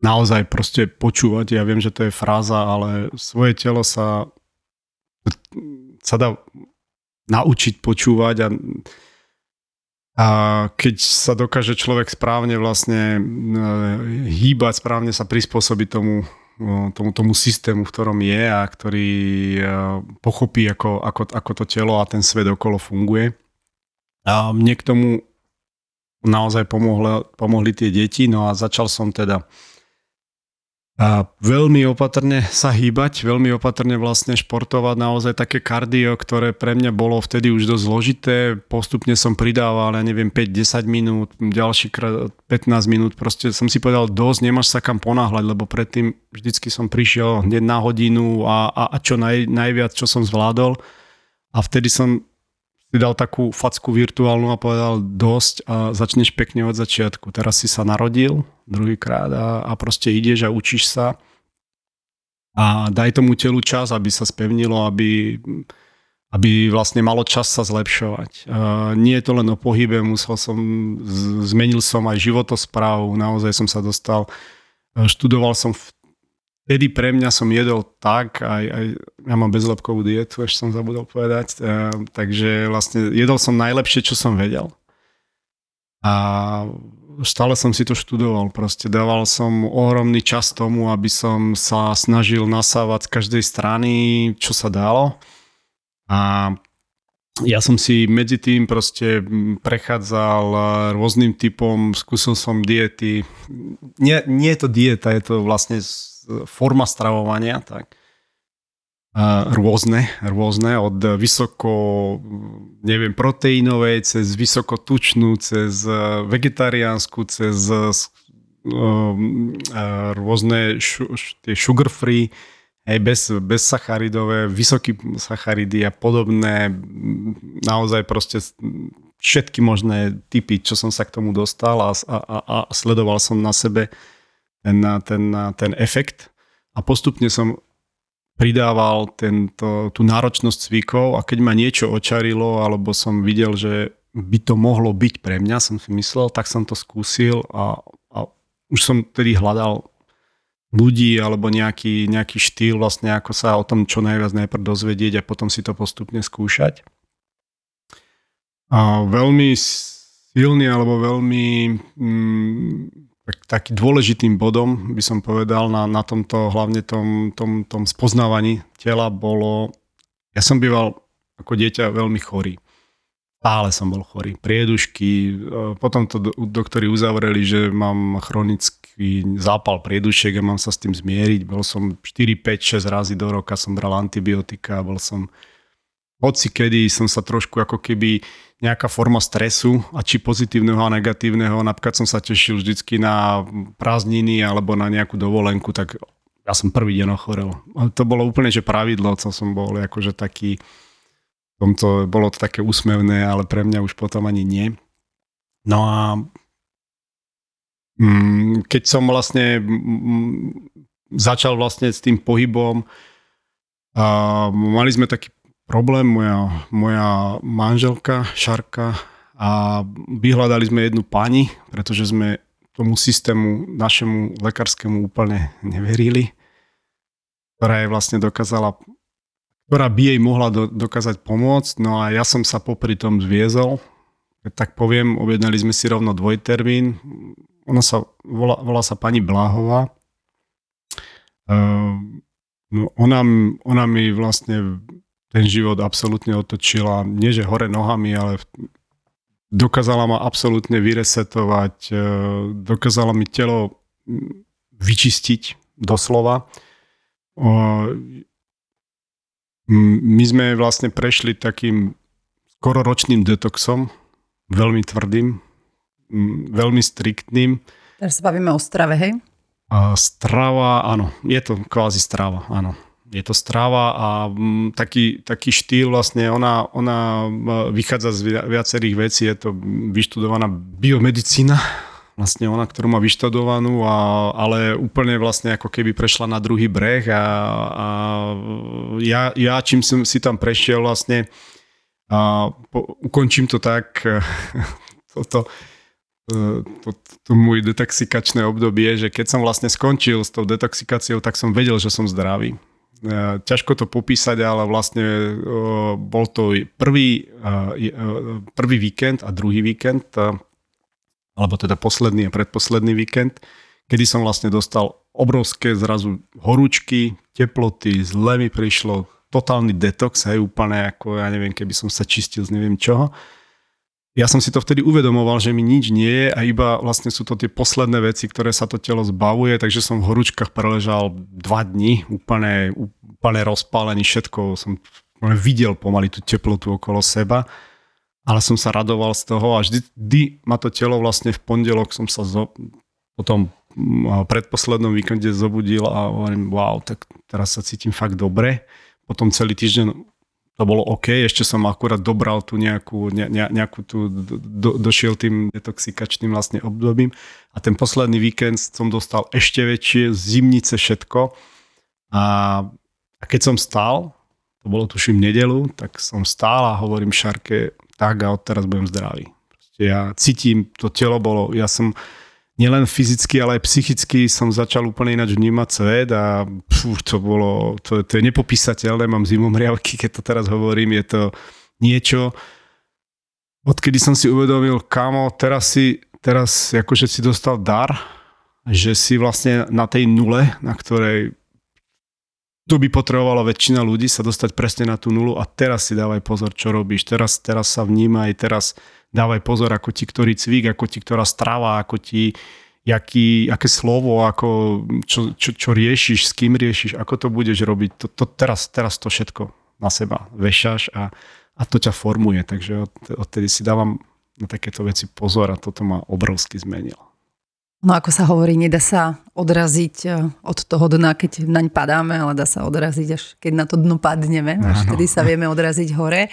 naozaj proste počúvať. Ja viem, že to je fráza, ale svoje telo sa, sa dá naučiť počúvať a, a keď sa dokáže človek správne vlastne e, hýbať, správne sa prispôsobiť tomu, tomu, tomu systému, v ktorom je a ktorý e, pochopí, ako, ako, ako to telo a ten svet okolo funguje. A mne k tomu naozaj pomohli, pomohli tie deti, no a začal som teda a veľmi opatrne sa hýbať, veľmi opatrne vlastne športovať, naozaj také kardio, ktoré pre mňa bolo vtedy už dosť zložité. Postupne som pridával, ja neviem, 5-10 minút, ďalší krát 15 minút, proste som si povedal dosť, nemáš sa kam ponáhľať, lebo predtým vždycky som prišiel hneď na hodinu a, a, a čo naj, najviac, čo som zvládol. A vtedy som si dal takú facku virtuálnu a povedal dosť a začneš pekne od začiatku. Teraz si sa narodil druhýkrát a, a proste ideš a učíš sa a daj tomu telu čas, aby sa spevnilo, aby, aby vlastne malo čas sa zlepšovať. Uh, nie je to len o pohybe, musel som, zmenil som aj životosprávu, naozaj som sa dostal, študoval som v Vtedy pre mňa som jedol tak, aj, aj ja mám bezlepkovú dietu, ešte som zabudol povedať, e, takže vlastne jedol som najlepšie, čo som vedel. A stále som si to študoval, proste dával som ohromný čas tomu, aby som sa snažil nasávať z každej strany, čo sa dalo. A ja som si medzi tým proste prechádzal rôznym typom, skúsil som diety. Nie, nie je to dieta, je to vlastne forma stravovania, tak. Rôzne, rôzne, od vysoko, neviem, proteínovej, cez vysoko tučnú, cez vegetariánsku, cez rôzne tie sugar free, aj bez, bez sacharidové, vysoký sacharidy a podobné, naozaj proste všetky možné typy, čo som sa k tomu dostal a, a, a sledoval som na sebe ten, ten, ten efekt a postupne som pridával tento, tú náročnosť cvikov a keď ma niečo očarilo alebo som videl, že by to mohlo byť pre mňa, som si myslel, tak som to skúsil a, a už som tedy hľadal ľudí alebo nejaký, nejaký štýl vlastne, ako sa o tom čo najviac najprv dozvedieť a potom si to postupne skúšať. A veľmi silný alebo veľmi mm, tak, taký dôležitým bodom by som povedal na, na tomto hlavne tom, tom, tom spoznávaní tela bolo, ja som býval ako dieťa veľmi chorý. Stále som bol chorý. Priedušky, e, potom to doktori uzavreli, že mám chronický zápal priedušiek a mám sa s tým zmieriť. Bol som 4, 5, 6 razy do roka som bral antibiotika, bol som hoci kedy som sa trošku ako keby nejaká forma stresu a či pozitívneho a negatívneho, napríklad som sa tešil vždycky na prázdniny alebo na nejakú dovolenku, tak ja som prvý deň ochorel. To bolo úplne, že pravidlo, co som bol akože taký, tomto, bolo to také úsmevné, ale pre mňa už potom ani nie. No a mm, keď som vlastne začal vlastne s tým pohybom, mali sme taký problém, moja, moja manželka Šarka a vyhľadali sme jednu pani, pretože sme tomu systému našemu lekárskému úplne neverili, ktorá je vlastne dokázala, ktorá by jej mohla do, dokázať pomôcť. No a ja som sa popri tom zviezol, tak poviem, objednali sme si rovno dvojtermín. Ona sa, volá, volá sa pani Bláhová. Uh, no ona, ona mi vlastne ten život absolútne otočila, nie že hore nohami, ale dokázala ma absolútne vyresetovať, e, dokázala mi telo vyčistiť doslova. My sme vlastne prešli takým skoro ročným detoxom, veľmi tvrdým, veľmi striktným. Teraz sa bavíme o strave, hej? Strava, áno, je to kvázi strava, áno je to strava a mm, taký, taký štýl vlastne, ona, ona vychádza z viacerých vecí, je to vyštudovaná biomedicína, vlastne ona, ktorú má vyštudovanú, a, ale úplne vlastne ako keby prešla na druhý breh a, a ja, ja čím som si tam prešiel vlastne a po, ukončím to tak, toto, to, to, to môj detoxikačné obdobie, že keď som vlastne skončil s tou detoxikáciou, tak som vedel, že som zdravý. E, ťažko to popísať, ale vlastne e, bol to prvý, e, prvý víkend a druhý víkend, alebo teda posledný a predposledný víkend, kedy som vlastne dostal obrovské zrazu horúčky, teploty, zle mi prišlo, totálny detox, hej, úplne ako, ja neviem, keby som sa čistil z neviem čoho ja som si to vtedy uvedomoval, že mi nič nie je a iba vlastne sú to tie posledné veci, ktoré sa to telo zbavuje, takže som v horúčkach preležal dva dni, úplne, úplne rozpálený, všetko som videl pomaly tú teplotu okolo seba, ale som sa radoval z toho a vždy, vždy ma to telo vlastne v pondelok som sa zo, potom predposlednom víkende zobudil a hovorím, wow, tak teraz sa cítim fakt dobre. Potom celý týždeň to bolo OK, ešte som akurát dobral tú nejakú, ne, nejakú tú, do, došiel tým detoxikačným vlastne obdobím a ten posledný víkend som dostal ešte väčšie zimnice všetko a, a keď som stál, to bolo tuším nedelu, tak som stál a hovorím Šarke, tak a odteraz budem zdravý. Proste ja cítim, to telo bolo, ja som, nielen fyzicky, ale aj psychicky som začal úplne ináč vnímať svet a pfú, to bolo, to, to je nepopísateľné, mám zimomriavky, keď to teraz hovorím, je to niečo, odkedy som si uvedomil, kamo, teraz si, teraz akože si dostal dar, že si vlastne na tej nule, na ktorej tu by potrebovala väčšina ľudí sa dostať presne na tú nulu a teraz si dávaj pozor, čo robíš, teraz, teraz sa vnímaj, teraz dávaj pozor, ako ti ktorý cvik, ako ti ktorá strava, ako ti jaký, aké slovo, ako, čo, čo, čo riešiš, s kým riešiš, ako to budeš robiť. To, to teraz, teraz to všetko na seba vešaš a, a to ťa formuje. Takže od, odtedy si dávam na takéto veci pozor a toto ma obrovsky zmenilo. No ako sa hovorí, nedá sa odraziť e, od toho dna, keď naň padáme, ale dá sa odraziť až keď na to dno padneme, až vtedy sa vieme odraziť hore.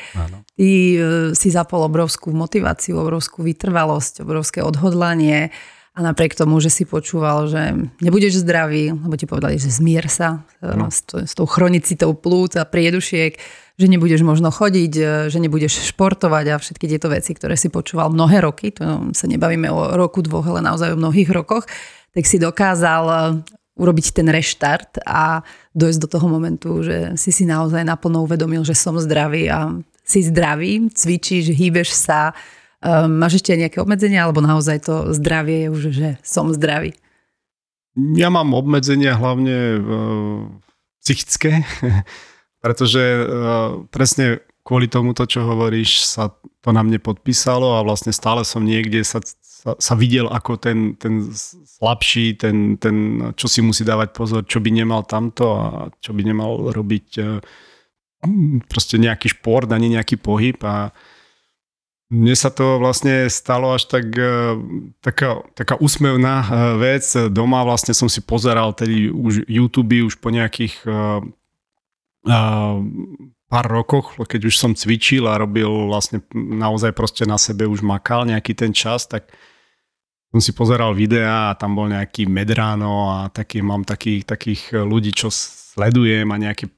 Ty e, si zapol obrovskú motiváciu, obrovskú vytrvalosť, obrovské odhodlanie a A napriek tomu, že si počúval, že nebudeš zdravý, lebo ti povedali, že zmier sa no. s, to, s tou chronicitou plúc a priedušiek, že nebudeš možno chodiť, e, že nebudeš športovať a všetky tieto veci, ktoré si počúval mnohé roky, to sa nebavíme o roku, dvoch, ale naozaj o mnohých rokoch, tak si dokázal e, urobiť ten reštart a dojsť do toho momentu, že si si naozaj naplno uvedomil, že som zdravý a si zdravý, cvičíš, hýbeš sa, máš ešte nejaké obmedzenia, alebo naozaj to zdravie je už, že som zdravý? Ja mám obmedzenia hlavne uh, psychické, pretože uh, presne kvôli tomu, to, čo hovoríš, sa to na mne podpísalo a vlastne stále som niekde sa, sa, sa videl ako ten, ten slabší, ten, ten, čo si musí dávať pozor, čo by nemal tamto a čo by nemal robiť uh, proste nejaký šport ani nejaký pohyb a mne sa to vlastne stalo až tak, e, taká, taká úsmevná e, vec. Doma vlastne som si pozeral tedy už YouTube už po nejakých uh, pár rokoch, keď už som cvičil a robil vlastne naozaj proste na sebe už makal nejaký ten čas, tak som si pozeral videá a tam bol nejaký Medrano a taký, mám takých, takých ľudí, čo sledujem a nejaký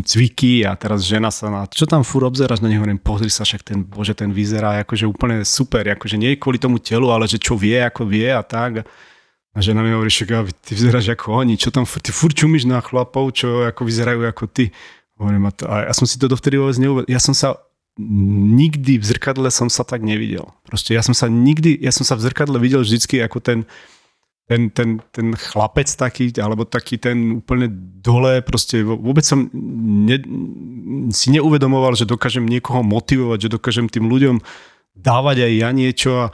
cviky a teraz žena sa na... Čo tam fur obzeráš na neho? Hovorím, pozri sa, však ten, bože, ten vyzerá akože úplne super, akože nie kvôli tomu telu, ale že čo vie, ako vie a tak. A žena mi hovorí, že ty vyzeráš ako oni, čo tam, ty furt čumíš na chlapov, čo ako vyzerajú ako ty. Hovorím, a, to, a ja som si to dovtedy vôbec neuvedol. Ja som sa nikdy v zrkadle som sa tak nevidel. Proste ja som sa nikdy, ja som sa v zrkadle videl vždycky ako ten, ten, ten, ten chlapec taký, alebo taký ten úplne dole, proste vôbec som ne, si neuvedomoval, že dokážem niekoho motivovať, že dokážem tým ľuďom dávať aj ja niečo a,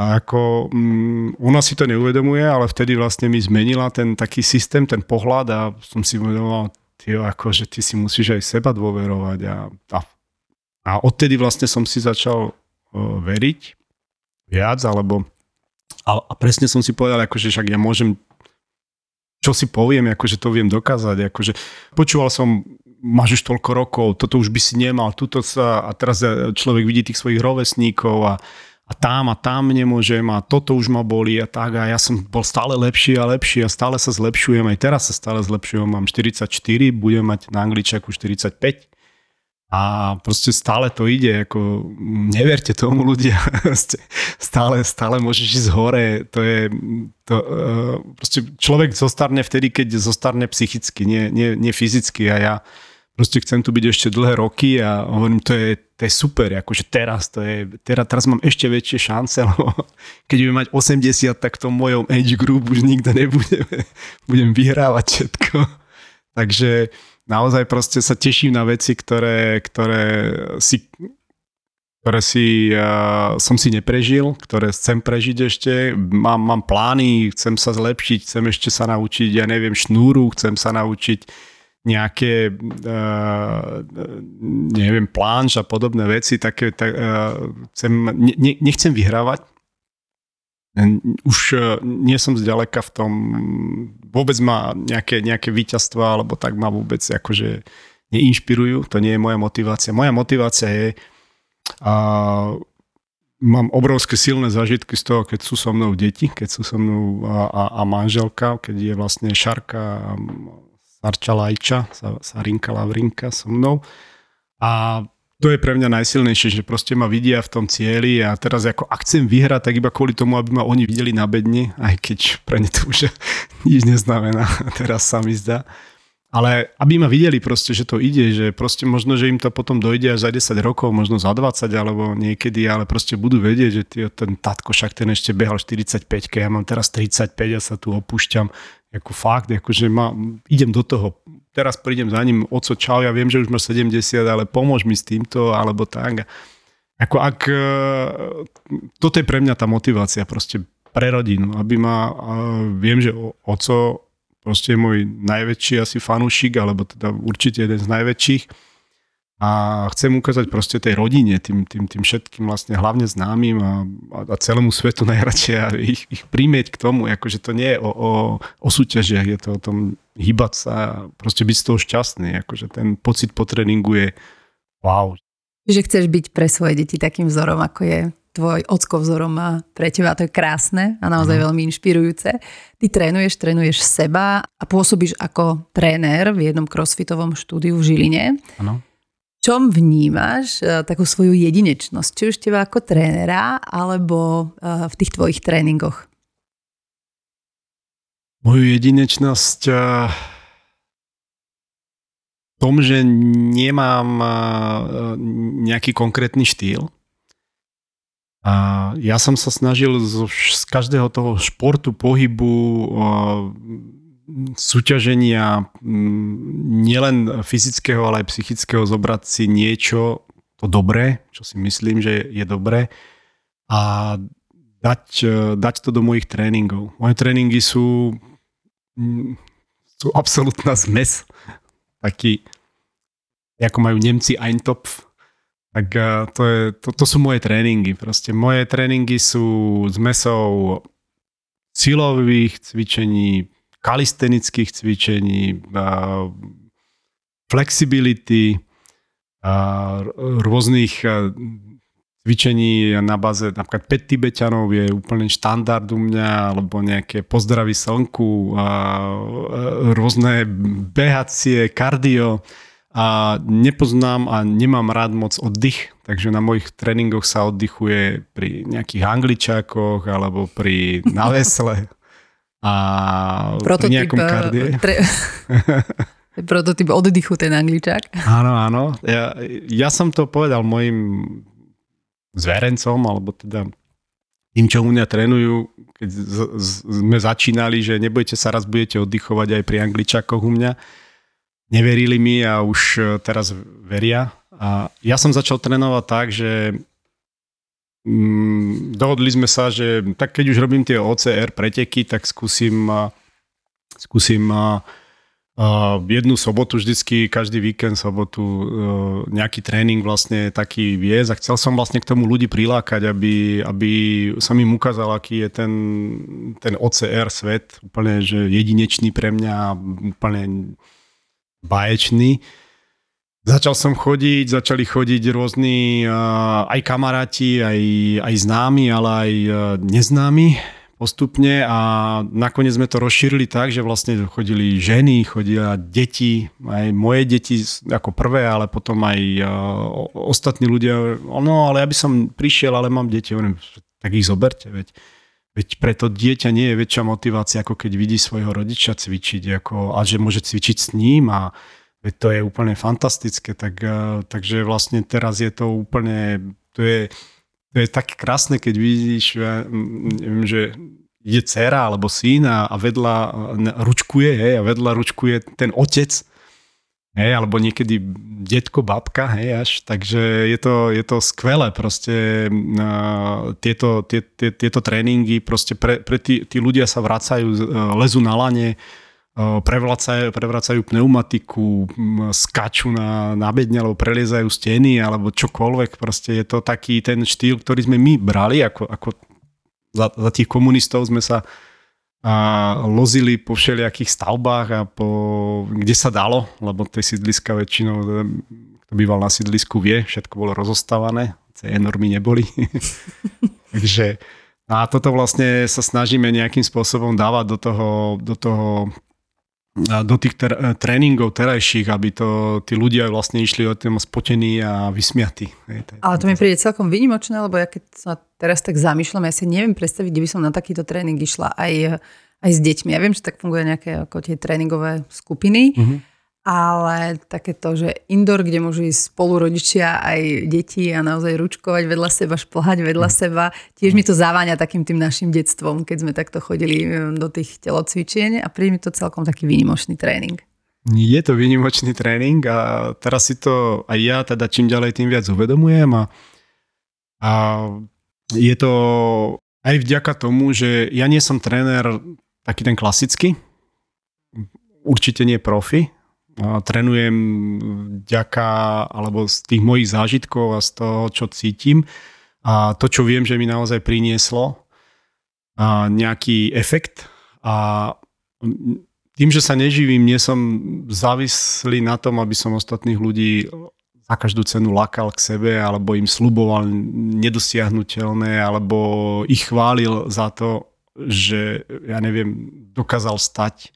a ako um, ona si to neuvedomuje, ale vtedy vlastne mi zmenila ten taký systém, ten pohľad a som si uvedomoval, tyjo, ako, že ty si musíš aj seba dôverovať a, a, a odtedy vlastne som si začal uh, veriť viac, alebo a, a presne som si povedal, akože však ja môžem, čo si poviem, akože to viem dokázať. Akože počúval som, máš už toľko rokov, toto už by si nemal, tuto sa, a teraz človek vidí tých svojich rovesníkov a, a tam a tam nemôžem a toto už ma boli a tak a ja som bol stále lepší a lepší a stále sa zlepšujem, aj teraz sa stále zlepšujem, mám 44, budem mať na angličaku 45 a proste stále to ide, ako neverte tomu ľudia, stále, stále môžeš ísť hore, to je, to, uh, proste človek zostarne vtedy, keď zostarne psychicky, nie, nie, nie fyzicky a ja proste chcem tu byť ešte dlhé roky a hovorím, to je, to je super, akože teraz, to je, teraz, teraz mám ešte väčšie šance, lebo keď budem mať 80, tak v tom mojom age group už nikto nebude, budem vyhrávať všetko. Takže naozaj proste sa teším na veci, ktoré, ktoré si ktoré si, uh, som si neprežil, ktoré chcem prežiť ešte. Mám, mám plány, chcem sa zlepšiť, chcem ešte sa naučiť, ja neviem, šnúru, chcem sa naučiť nejaké, uh, neviem, plánž a podobné veci, také, tak, uh, chcem, ne, nechcem vyhrávať, už e, nie som zďaleka v tom, vôbec ma nejaké, nejaké víťazstva, alebo tak ma vôbec akože neinšpirujú, to nie je moja motivácia. Moja motivácia je, a mám obrovské silné zážitky z toho, keď sú so mnou deti, keď sú so mnou a, a, a manželka, keď je vlastne Šarka, Sarča Lajča, Sarinka Lavrinka so mnou. A to je pre mňa najsilnejšie, že proste ma vidia v tom cieli a teraz ako ak chcem vyhrať, tak iba kvôli tomu, aby ma oni videli na bedni, aj keď pre ne to už nič neznamená, teraz sa mi zdá. Ale aby ma videli proste, že to ide, že proste možno, že im to potom dojde až za 10 rokov, možno za 20 alebo niekedy, ale proste budú vedieť, že tý, ten tatko však ten ešte behal 45, ja mám teraz 35 a sa tu opúšťam. Ako fakt, akože ma, idem do toho, teraz prídem za ním, oco, čau, ja viem, že už máš 70, ale pomôž mi s týmto, alebo tak. Ako ak, e, toto je pre mňa tá motivácia proste pre rodinu, aby ma, viem, že oco proste je môj najväčší asi fanúšik, alebo teda určite jeden z najväčších a chcem ukázať proste tej rodine, tým, tým, tým všetkým vlastne hlavne známym a, a celému svetu najradšej a ich, ich prímieť k tomu, akože to nie je o, o, o súťažiach, je to o tom hýbať sa a proste byť z toho šťastný, akože ten pocit po tréningu je wow. Že chceš byť pre svoje deti takým vzorom, ako je tvoj ocko vzorom má pre teba, to je krásne a naozaj uh-huh. veľmi inšpirujúce. Ty trénuješ, trénuješ seba a pôsobíš ako tréner v jednom crossfitovom štúdiu v Žiline. Áno. Čom vnímaš uh, takú svoju jedinečnosť, či už teba ako trénera, alebo uh, v tých tvojich tréningoch? Moju jedinečnosť uh, tom, že nemám nejaký konkrétny štýl. A ja som sa snažil z každého toho športu, pohybu, súťaženia, nielen fyzického, ale aj psychického zobrať si niečo, to dobré, čo si myslím, že je dobré a dať, e, dať to do mojich tréningov. Moje tréningy sú, sú absolútna zmes. Taký, ako majú Nemci Eintopf, tak e, to, je, to, to sú moje tréningy. Proste moje tréningy sú zmesou silových cvičení, kalistenických cvičení, flexibility, rôznych cvičení na báze, napríklad 5 Tibetanov je úplne štandard u mňa, alebo nejaké pozdravy slnku, rôzne behacie, kardio. A nepoznám a nemám rád moc oddych, takže na mojich tréningoch sa oddychuje pri nejakých angličákoch alebo pri navesle a Prototyp, pri nejakom kardie. Tre... Prototyp oddychu ten angličák. Áno, áno. Ja, ja som to povedal mojim zverencom, alebo teda tým, čo u mňa trénujú, keď z, z, sme začínali, že nebojte sa, raz budete oddychovať aj pri angličákoch u mňa. Neverili mi a už e, teraz veria. A ja som začal trénovať tak, že mm, dohodli sme sa, že tak keď už robím tie OCR preteky, tak skúsim, skúsim Uh, jednu sobotu vždycky, každý víkend sobotu uh, nejaký tréning vlastne taký viesť a chcel som vlastne k tomu ľudí prilákať, aby, aby som im ukázal, aký je ten, ten OCR svet, úplne že jedinečný pre mňa, úplne baječný. Začal som chodiť, začali chodiť rôzni aj kamaráti, aj, aj známi, ale aj uh, neznámi postupne a nakoniec sme to rozšírili tak, že vlastne chodili ženy, chodila deti, aj moje deti ako prvé, ale potom aj uh, ostatní ľudia. No, ale ja by som prišiel, ale mám deti. Hovorím, tak ich zoberte, veď, veď pre to dieťa nie je väčšia motivácia, ako keď vidí svojho rodiča cvičiť, ako, a že môže cvičiť s ním a veď to je úplne fantastické. Tak, uh, takže vlastne teraz je to úplne, to je, to je tak krásne, keď vidíš, ja, neviem, že je dcera alebo syn a, a vedľa ručkuje, hej, a vedľa ručkuje ten otec, hej, alebo niekedy detko, babka, hej, až, takže je to, je to skvelé, proste uh, tieto, tie, tie, tieto tréningy, proste pre, pre tí, tí ľudia sa vracajú, lezú na lane, prevracajú, pneumatiku, skaču na, na bedne alebo preliezajú steny alebo čokoľvek. Proste je to taký ten štýl, ktorý sme my brali ako, ako za, za tých komunistov sme sa a lozili po všelijakých stavbách a po, kde sa dalo, lebo tie sídliska väčšinou, kto býval na sídlisku vie, všetko bolo rozostávané, tie normy neboli. Takže a toto vlastne sa snažíme nejakým spôsobom dávať do toho, do toho do tých ter- tréningov terajších, aby to tí ľudia vlastne išli od tým spotení a vysmiatí. Ale to mi príde celkom výnimočné, lebo ja keď sa teraz tak zamýšľam, ja si neviem predstaviť, kde by som na takýto tréning išla aj, aj s deťmi. Ja viem, že tak funguje nejaké ako tie tréningové skupiny, mm-hmm ale takéto, že indoor, kde môžu ísť spolu rodičia aj deti a naozaj ručkovať vedľa seba, šplhať vedľa mm. seba, tiež mi to zaváňa takým tým našim detstvom, keď sme takto chodili do tých telocvičien a príde mi to celkom taký výnimočný tréning. Je to výnimočný tréning a teraz si to aj ja teda čím ďalej tým viac uvedomujem a, a je to aj vďaka tomu, že ja nie som tréner taký ten klasický, určite nie profi, trénujem vďaka, alebo z tých mojich zážitkov a z toho, čo cítim a to, čo viem, že mi naozaj prinieslo a nejaký efekt. A tým, že sa neživím, nie som závislý na tom, aby som ostatných ľudí za každú cenu lakal k sebe, alebo im sluboval nedosiahnutelné, alebo ich chválil za to, že, ja neviem, dokázal stať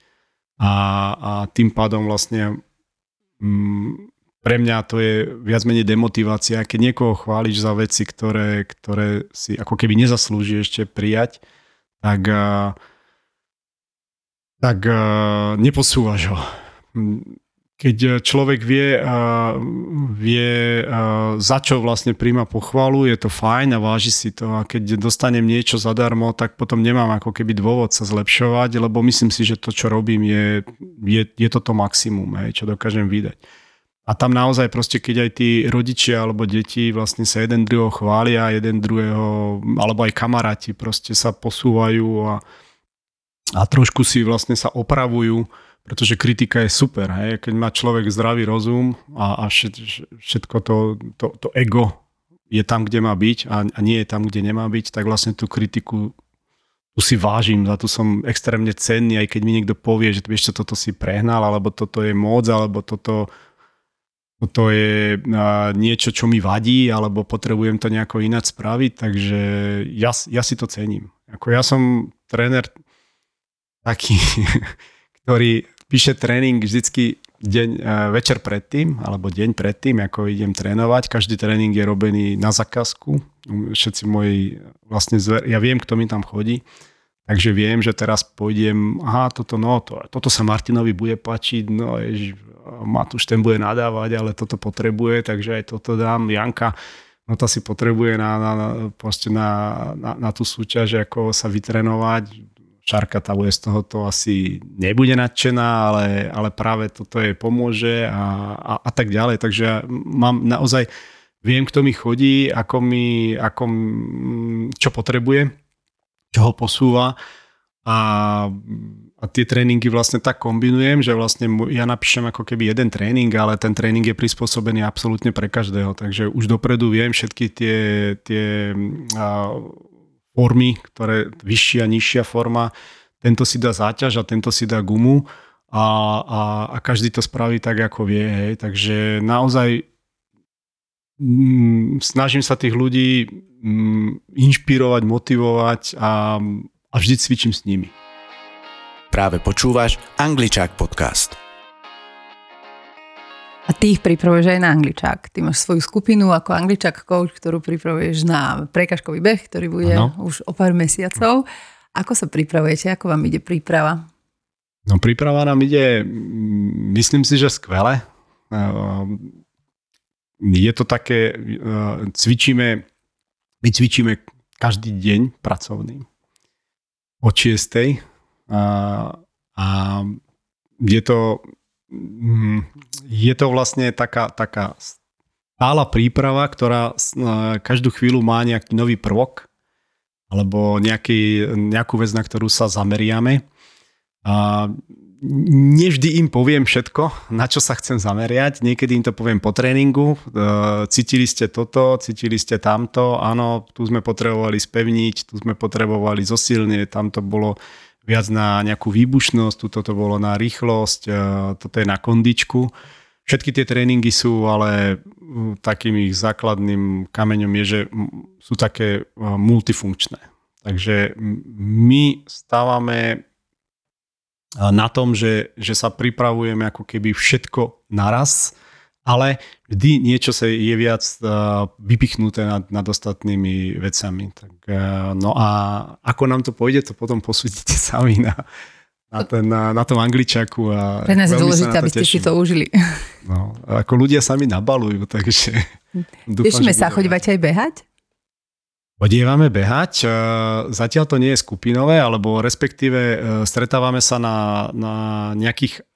a, a tým pádom vlastne mm, pre mňa to je viac menej demotivácia, keď niekoho chváliš za veci, ktoré, ktoré si ako keby nezaslúži ešte prijať, tak, tak neposúvaš ho. Keď človek vie, vie za čo vlastne príjma pochvalu, je to fajn a váži si to a keď dostanem niečo zadarmo, tak potom nemám ako keby dôvod sa zlepšovať, lebo myslím si, že to, čo robím, je, je, je toto maximum, hej, čo dokážem vydať. A tam naozaj proste, keď aj tí rodičia alebo deti vlastne sa jeden druhého chvália, jeden druhého, alebo aj kamaráti proste sa posúvajú a, a trošku si vlastne sa opravujú, pretože kritika je super. Hej? Keď má človek zdravý rozum a, a všetko to, to, to ego je tam, kde má byť a, a nie je tam, kde nemá byť, tak vlastne tú kritiku tu si vážim, za to som extrémne cenný, aj keď mi niekto povie, že vieš čo, toto si prehnal, alebo toto je moc, alebo toto to je niečo, čo mi vadí, alebo potrebujem to nejako ináč spraviť, takže ja, ja si to cením. Ako ja som tréner taký, ktorý píše tréning vždycky deň, večer predtým, alebo deň predtým, ako idem trénovať. Každý tréning je robený na zakazku. Všetci moji vlastne zver, ja viem, kto mi tam chodí. Takže viem, že teraz pôjdem, aha, toto, no, to, toto sa Martinovi bude páčiť, no, ježi, Matúš ten bude nadávať, ale toto potrebuje, takže aj toto dám. Janka, no to si potrebuje na, na, na, na, na tú súťaž, ako sa vytrenovať. Šarka tá bude z tohoto asi nebude nadšená, ale, ale práve toto jej pomôže a, a, a tak ďalej. Takže mám naozaj, viem, kto mi chodí, ako mi, ako, čo potrebuje, čo ho posúva a a tie tréningy vlastne tak kombinujem, že vlastne ja napíšem ako keby jeden tréning, ale ten tréning je prispôsobený absolútne pre každého. Takže už dopredu viem všetky tie, tie a, formy, ktoré vyššia, nižšia forma, tento si dá záťaž a tento si dá gumu a, a, a každý to spraví tak, ako vie. Hej. Takže naozaj mm, snažím sa tých ľudí mm, inšpirovať, motivovať a, a vždy cvičím s nimi. Práve počúvaš Angličák podcast. A ty ich pripravuješ aj na angličák. Ty máš svoju skupinu ako angličák coach, ktorú pripravuješ na prekažkový beh, ktorý bude ano. už o pár mesiacov. Ako sa pripravujete? Ako vám ide príprava? No príprava nám ide, myslím si, že skvele. Je to také, cvičíme, my cvičíme každý deň pracovný. Od 6 a, a je to, mm, je to vlastne taká, taká stála príprava, ktorá každú chvíľu má nejaký nový prvok alebo nejaký, nejakú vec, na ktorú sa zameriame. A nevždy im poviem všetko, na čo sa chcem zameriať. Niekedy im to poviem po tréningu. E, cítili ste toto, cítili ste tamto. Áno, tu sme potrebovali spevniť, tu sme potrebovali zosilnieť, tam to bolo viac na nejakú výbušnosť, tu toto bolo na rýchlosť, e, toto je na kondičku. Všetky tie tréningy sú ale takým ich základným kameňom je, že sú také e, multifunkčné. Takže my stávame e, na tom, že, že sa pripravujeme ako keby všetko naraz, ale vždy niečo sa je viac uh, vypichnuté nad, nad ostatnými vecami. Tak, uh, no a ako nám to pôjde, to potom posúdite sami na, na, ten, na, na tom angličaku. A Pre nás je dôležité, aby ste si to užili. No, ako ľudia sami nabalujú, takže... Tešíme sa, chodívate aj behať? Chodievame behať, zatiaľ to nie je skupinové, alebo respektíve stretávame sa na, na nejakých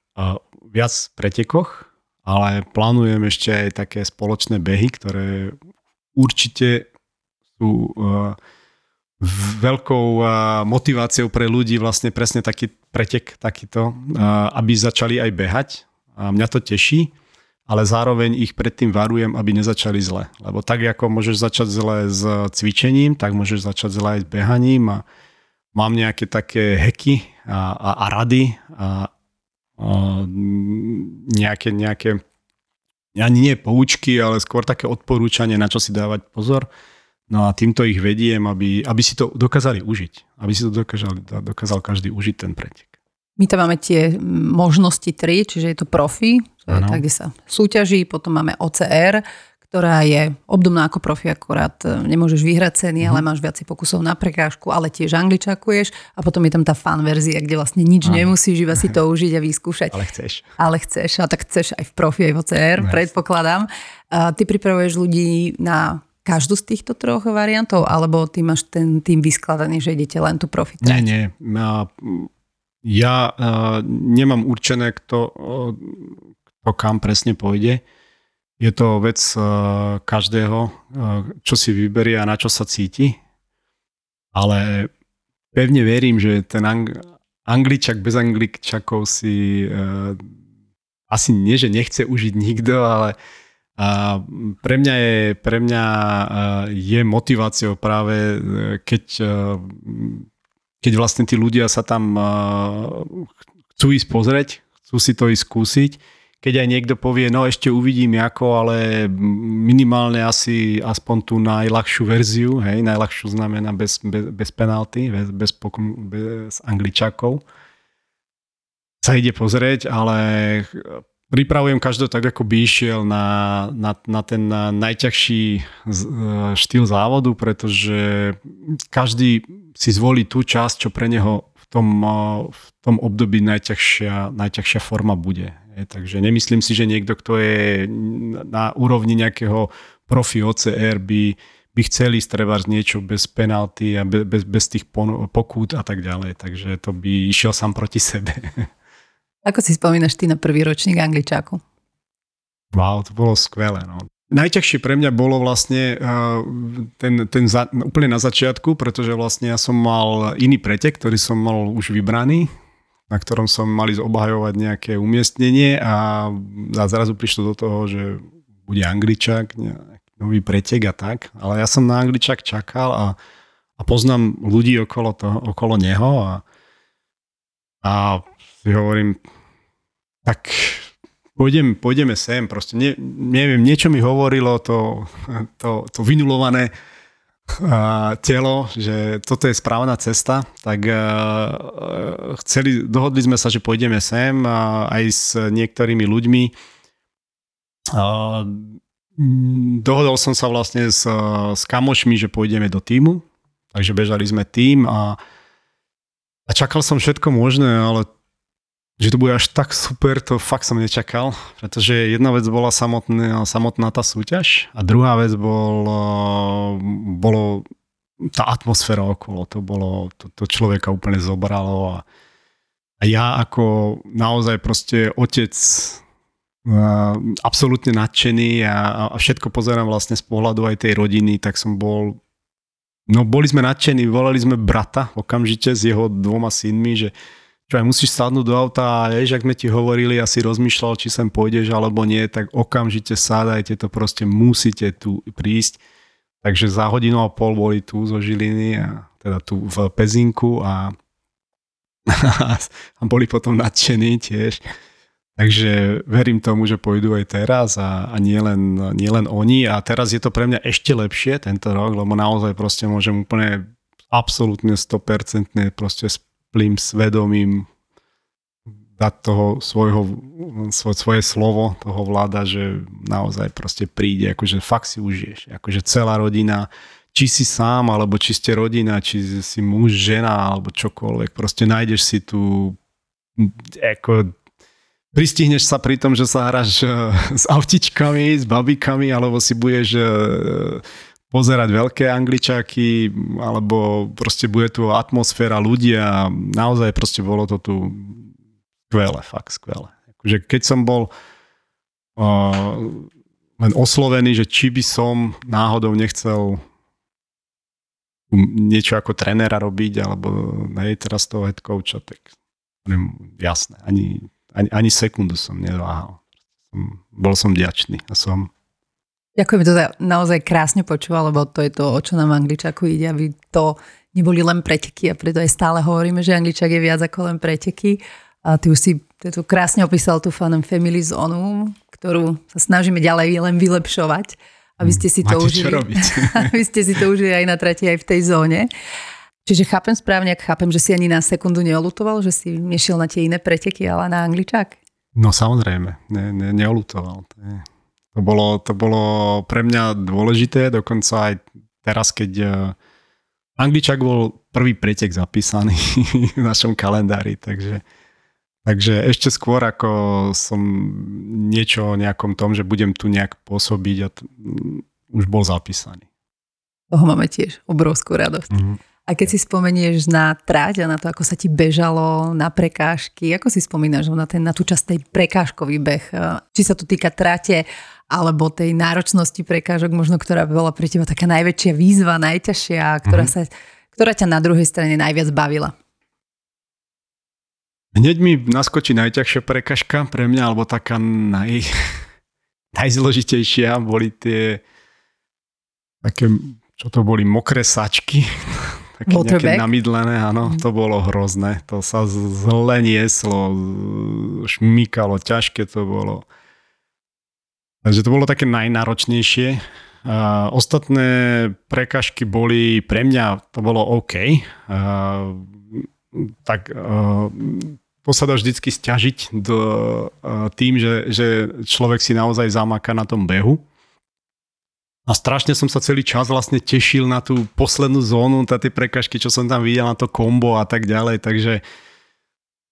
viac pretekoch, ale plánujem ešte aj také spoločné behy, ktoré určite sú uh, veľkou uh, motiváciou pre ľudí vlastne presne taký pretek takýto, uh, aby začali aj behať. A mňa to teší, ale zároveň ich predtým varujem, aby nezačali zle. Lebo tak, ako môžeš začať zle s cvičením, tak môžeš začať zle aj s behaním a mám nejaké také heky a, a, a rady a, nejaké, nejaké, ani nie poučky, ale skôr také odporúčanie, na čo si dávať pozor. No a týmto ich vediem, aby, aby si to dokázali užiť. Aby si to dokázal, dokázal každý užiť ten pretek. My tam máme tie možnosti tri, čiže je to profi, to je tak, kde sa súťaží, potom máme OCR, ktorá je obdobná ako profi, akorát e, nemôžeš vyhrať ceny, mm. ale máš viacej pokusov na prekážku, ale tiež angličakuješ a potom je tam tá fan verzia, kde vlastne nič Áno. nemusíš, iba si to užiť a vyskúšať. Ale chceš. Ale chceš, a tak chceš aj v profi, aj v OCR, no, predpokladám. A ty pripravuješ ľudí na každú z týchto troch variantov, alebo ty máš ten tým vyskladaný, že idete len tu profi? Nie, nie. Ja nemám určené, kto, kto kam presne pôjde. Je to vec uh, každého, uh, čo si vyberie a na čo sa cíti. Ale pevne verím, že ten ang- angličak bez angličakov si uh, asi nie, že nechce užiť nikto, ale a pre mňa je, pre mňa je motiváciou práve, keď, keď vlastne tí ľudia sa tam chcú ísť pozrieť, chcú si to ísť skúsiť keď aj niekto povie, no ešte uvidím ako, ale minimálne asi aspoň tú najľahšiu verziu, hej, najľahšiu znamená bez, bez, bez penalty, bez, bez, pokum, bez angličakov, sa ide pozrieť, ale pripravujem každého tak, ako by išiel na, na, na ten najťažší štýl závodu, pretože každý si zvolí tú časť, čo pre neho v tom, v tom období najťažšia, najťažšia forma bude. Takže nemyslím si, že niekto, kto je na úrovni nejakého profi OCR by, by chceli strebať niečo bez penalty a bez, bez tých pokút a tak ďalej. Takže to by išiel sám proti sebe. Ako si spomínaš ty na prvý ročník angličáku? Wow, to bolo skvelé. No. Najťažšie pre mňa bolo vlastne ten, ten za, úplne na začiatku, pretože vlastne ja som mal iný pretek, ktorý som mal už vybraný na ktorom som mali obhajovať nejaké umiestnenie a, zrazu prišlo do toho, že bude angličak, nejaký nový pretek a tak. Ale ja som na angličak čakal a, a poznám ľudí okolo, toho, okolo neho a, a si hovorím, tak pôjdem, pôjdeme sem, proste ne, neviem, niečo mi hovorilo to, to, to vynulované telo, že toto je správna cesta, tak chceli, dohodli sme sa, že pôjdeme sem aj s niektorými ľuďmi. Dohodol som sa vlastne s, s kamošmi, že pôjdeme do týmu, takže bežali sme tým a, a čakal som všetko možné, ale že to bude až tak super, to fakt som nečakal, pretože jedna vec bola samotná, samotná tá súťaž a druhá vec bol, bolo tá atmosféra okolo, to bolo, to, to človeka úplne zobralo a, a ja ako naozaj proste otec absolútne nadšený a, a všetko pozerám vlastne z pohľadu aj tej rodiny, tak som bol No boli sme nadšení, volali sme brata okamžite s jeho dvoma synmi, že čo aj musíš sadnúť do auta a vieš, ak sme ti hovorili a si rozmýšľal, či sem pôjdeš alebo nie, tak okamžite sádajte to, proste musíte tu prísť. Takže za hodinu a pol boli tu zo Žiliny, a teda tu v Pezinku a, a boli potom nadšení tiež. Takže verím tomu, že pôjdu aj teraz a, a nie, len, nie len oni. A teraz je to pre mňa ešte lepšie tento rok, lebo naozaj proste môžem úplne absolútne 100% proste plým svedomím dať toho svojho, svoj, svoje slovo toho vláda, že naozaj proste príde, akože fakt si užiješ. Akože celá rodina, či si sám, alebo či ste rodina, či si muž, žena, alebo čokoľvek, proste nájdeš si tu ako pristihneš sa pri tom, že sa hráš eh, s autičkami, s babikami, alebo si budeš eh, pozerať veľké angličáky, alebo proste bude tu atmosféra ľudia. Naozaj proste bolo to tu skvelé, fakt skvelé. Akože keď som bol uh, len oslovený, že či by som náhodou nechcel niečo ako trenéra robiť, alebo hej, teraz toho head coacha, tak jasné, ani, ani, ani sekundu som neváhal. Bol som vďačný a som Ďakujem, to naozaj krásne počúval, lebo to je to, o čo nám Angličaku ide, aby to neboli len preteky a preto aj stále hovoríme, že Angličak je viac ako len preteky. A ty už si Ty tu krásne opísal tú Fun and Family zónu, ktorú sa snažíme ďalej len vylepšovať. A vy ste si to Máte užili. vy ste si to užili aj na trati, aj v tej zóne. Čiže chápem správne, ak chápem, že si ani na sekundu neolutoval, že si nešiel na tie iné preteky, ale na angličák? No samozrejme, ne, ne, neolutoval. To, je, to, bolo, to bolo pre mňa dôležité, dokonca aj teraz, keď uh, Angličak bol prvý pretek zapísaný v našom kalendári, takže, takže ešte skôr ako som niečo o nejakom tom, že budem tu nejak pôsobiť a t- už bol zapísaný. Toho máme tiež obrovskú radosť. Mhm. A keď si spomenieš na tráť a na to, ako sa ti bežalo, na prekážky, ako si spomínaš na, ten, na tú časť tej prekážkový beh? Či sa to týka tráte, alebo tej náročnosti prekážok, možno ktorá bola pre teba taká najväčšia výzva, najťažšia, ktorá, mm-hmm. sa, ktorá ťa na druhej strane najviac bavila? Hneď mi naskočí najťažšia prekažka pre mňa, alebo taká naj, najzložitejšia boli tie také, čo to boli, mokré sačky. Také nejaké namydlené, áno, mm. to bolo hrozné. To sa zle nieslo, šmykalo, ťažké to bolo. Takže to bolo také najnáročnejšie. Uh, ostatné prekažky boli pre mňa, to bolo OK. Uh, tak uh, to sa dá vždycky stiažiť do, uh, tým, že, že človek si naozaj zamáka na tom behu. A strašne som sa celý čas vlastne tešil na tú poslednú zónu, na tie prekažky, čo som tam videl, na to kombo a tak ďalej, takže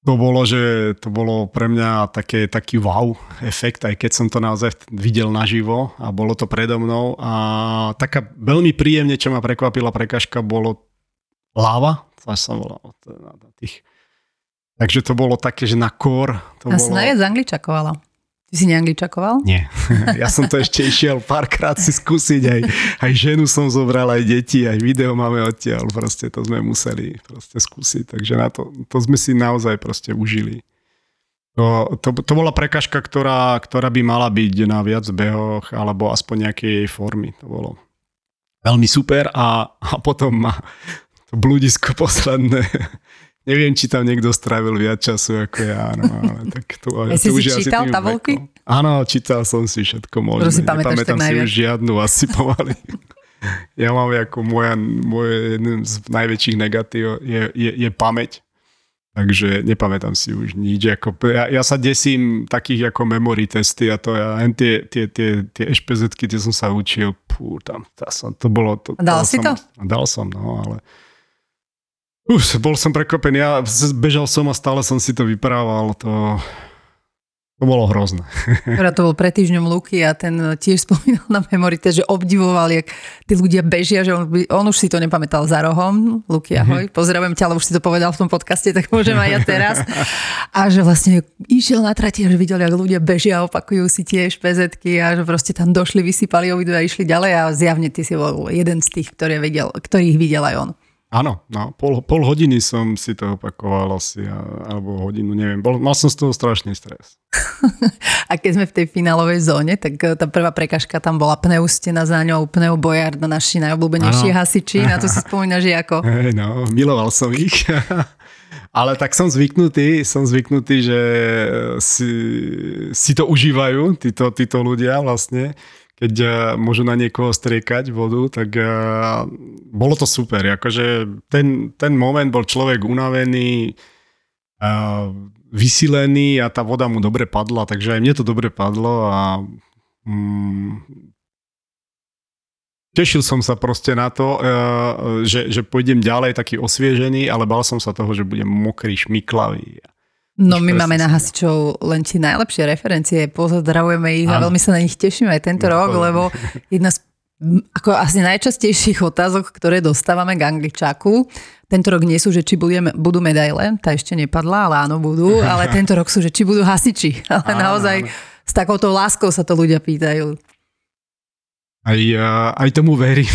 to bolo, že to bolo pre mňa také, taký wow efekt, aj keď som to naozaj videl naživo a bolo to predo mnou a taká veľmi príjemne, čo ma prekvapila prekažka, bolo láva, to sa volalo tých Takže to bolo také, že na kor. To ja bolo... som najviac angličakovala. Ty si neangličakoval? Nie. Ja som to ešte išiel párkrát si skúsiť. Aj, aj ženu som zobral, aj deti, aj video máme odtiaľ. Proste to sme museli proste skúsiť. Takže na to, to sme si naozaj proste užili. To, to, to bola prekažka, ktorá, ktorá by mala byť na viac behoch, alebo aspoň nejakej jej formy. To bolo veľmi super a, a potom ma to bludisko posledné Neviem, či tam niekto strávil viac času ako ja, no, ale tak to, ja si to si čítal tabulky? Áno, čítal som si všetko možné. si pamätáš Nepamätám si už žiadnu asi pomaly. ja mám ako moja, moje jeden z najväčších negatív je, je, je pamäť. Takže nepamätám si už nič. Ako, ja, ja sa desím takých ako memory testy a to ja, len tie, tie, tie, tie ešpezetky, tie som sa učil, pú, tam, to, som, to bolo... To, dal si som, to? Dal som, no, ale už, bol som prekvapený. Ja bežal som a stále som si to vyprával. To, to bolo hrozné. Ktorá to bol pred týždňom Luky a ten tiež spomínal na memory, že obdivoval, jak tí ľudia bežia, že on, on už si to nepamätal za rohom. Luky, ahoj, mm-hmm. pozdravujem ťa, ale už si to povedal v tom podcaste, tak môžem aj ja teraz. A že vlastne išiel na trati a že videl, jak ľudia bežia, opakujú si tie špezetky a že proste tam došli, vysypali obidve a išli ďalej a zjavne ty si bol jeden z tých, ktorý videl, ktorých videl aj on. Áno, no, pol, pol hodiny som si to opakoval asi, alebo hodinu, neviem. Bol, mal som z toho strašný stres. a keď sme v tej finálovej zóne, tak eh, tá prvá prekažka tam bola pneustena za ňou, pneu Bojard, naši najobľúbenejší ano. hasiči. Na to si spomínaš, že ako? Hey, no, miloval som ich. Ale tak som zvyknutý, som zvyknutý, že si, si to užívajú títo, títo ľudia vlastne keď uh, môžu na niekoho striekať vodu, tak uh, bolo to super. Akože ten, ten moment bol človek unavený, uh, vysilený a tá voda mu dobre padla, takže aj mne to dobre padlo a um, tešil som sa proste na to, že, že pôjdem ďalej taký osviežený, ale bal som sa toho, že budem mokrý, šmiklavý. No my máme na hasičov len tie najlepšie referencie, pozdravujeme ich a veľmi sa na nich tešíme aj tento no, rok, lebo jedna z ako asi najčastejších otázok, ktoré dostávame k angličáku, tento rok nie sú, že či budeme, budú medaile, tá ešte nepadla, ale áno budú, ale tento rok sú, že či budú hasiči. Ale áno, naozaj áno. s takouto láskou sa to ľudia pýtajú. Aj, aj tomu verím,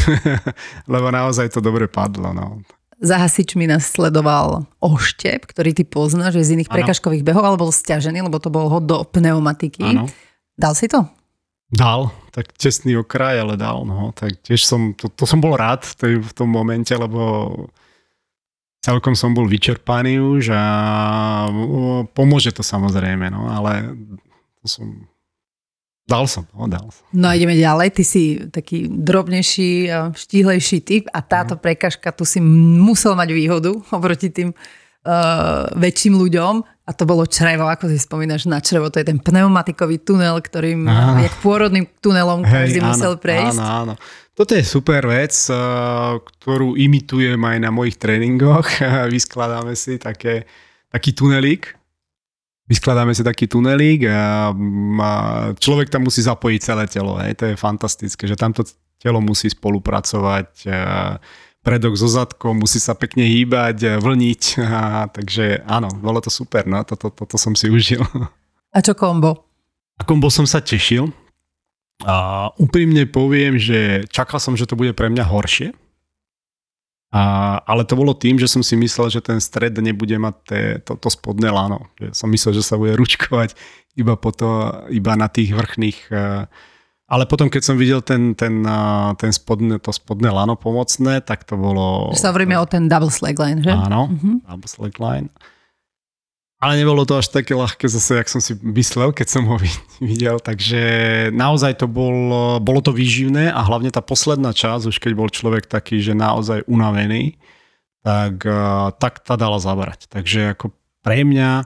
lebo naozaj to dobre padlo. No. Za hasičmi nás sledoval oštep, ktorý ty poznáš, že z iných prekažkových behov, ale bol stiažený, lebo to bol hod do pneumatiky. Ano. Dal si to? Dal, tak tesný okraj, ale dal. No. Tak tiež som, to, to som bol rád v tom momente, lebo celkom som bol vyčerpaný už a pomôže to samozrejme, no, ale to som Dal som, no, dal som. No ideme ďalej. Ty si taký drobnejší, štíhlejší typ a táto no. prekažka tu si musel mať výhodu oproti tým uh, väčším ľuďom a to bolo črevo, ako si spomínaš na črevo, to je ten pneumatikový tunel, ktorým, áno. jak pôrodným tunelom každý Hej, musel prejsť. Áno, áno. Toto je super vec, eh, ktorú imitujem aj na mojich tréningoch. Vyskladáme si také, taký tunelík, vyskladáme si taký tunelík a človek tam musí zapojiť celé telo. Hej. To je fantastické, že tamto telo musí spolupracovať predok so zadkom, musí sa pekne hýbať, vlniť. A, takže áno, bolo to super, no, toto, toto som si užil. A čo kombo? A kombo som sa tešil. A úprimne poviem, že čakal som, že to bude pre mňa horšie. A, ale to bolo tým, že som si myslel, že ten stred nebude mať te, to, to spodné lano. Som myslel, že sa bude ručkovať iba, po to, iba na tých vrchných... E, ale potom, keď som videl ten, ten, e, ten spodne, to spodné lano pomocné, tak to bolo... Že sa hovoríme o ten double slackline, že? Áno, uh-huh. double slackline. Ale nebolo to až také ľahké zase, jak som si myslel, keď som ho videl. Takže naozaj to bol, bolo to výživné a hlavne tá posledná časť, už keď bol človek taký, že naozaj unavený, tak, eh, tak tá dala zabrať. Takže ako pre mňa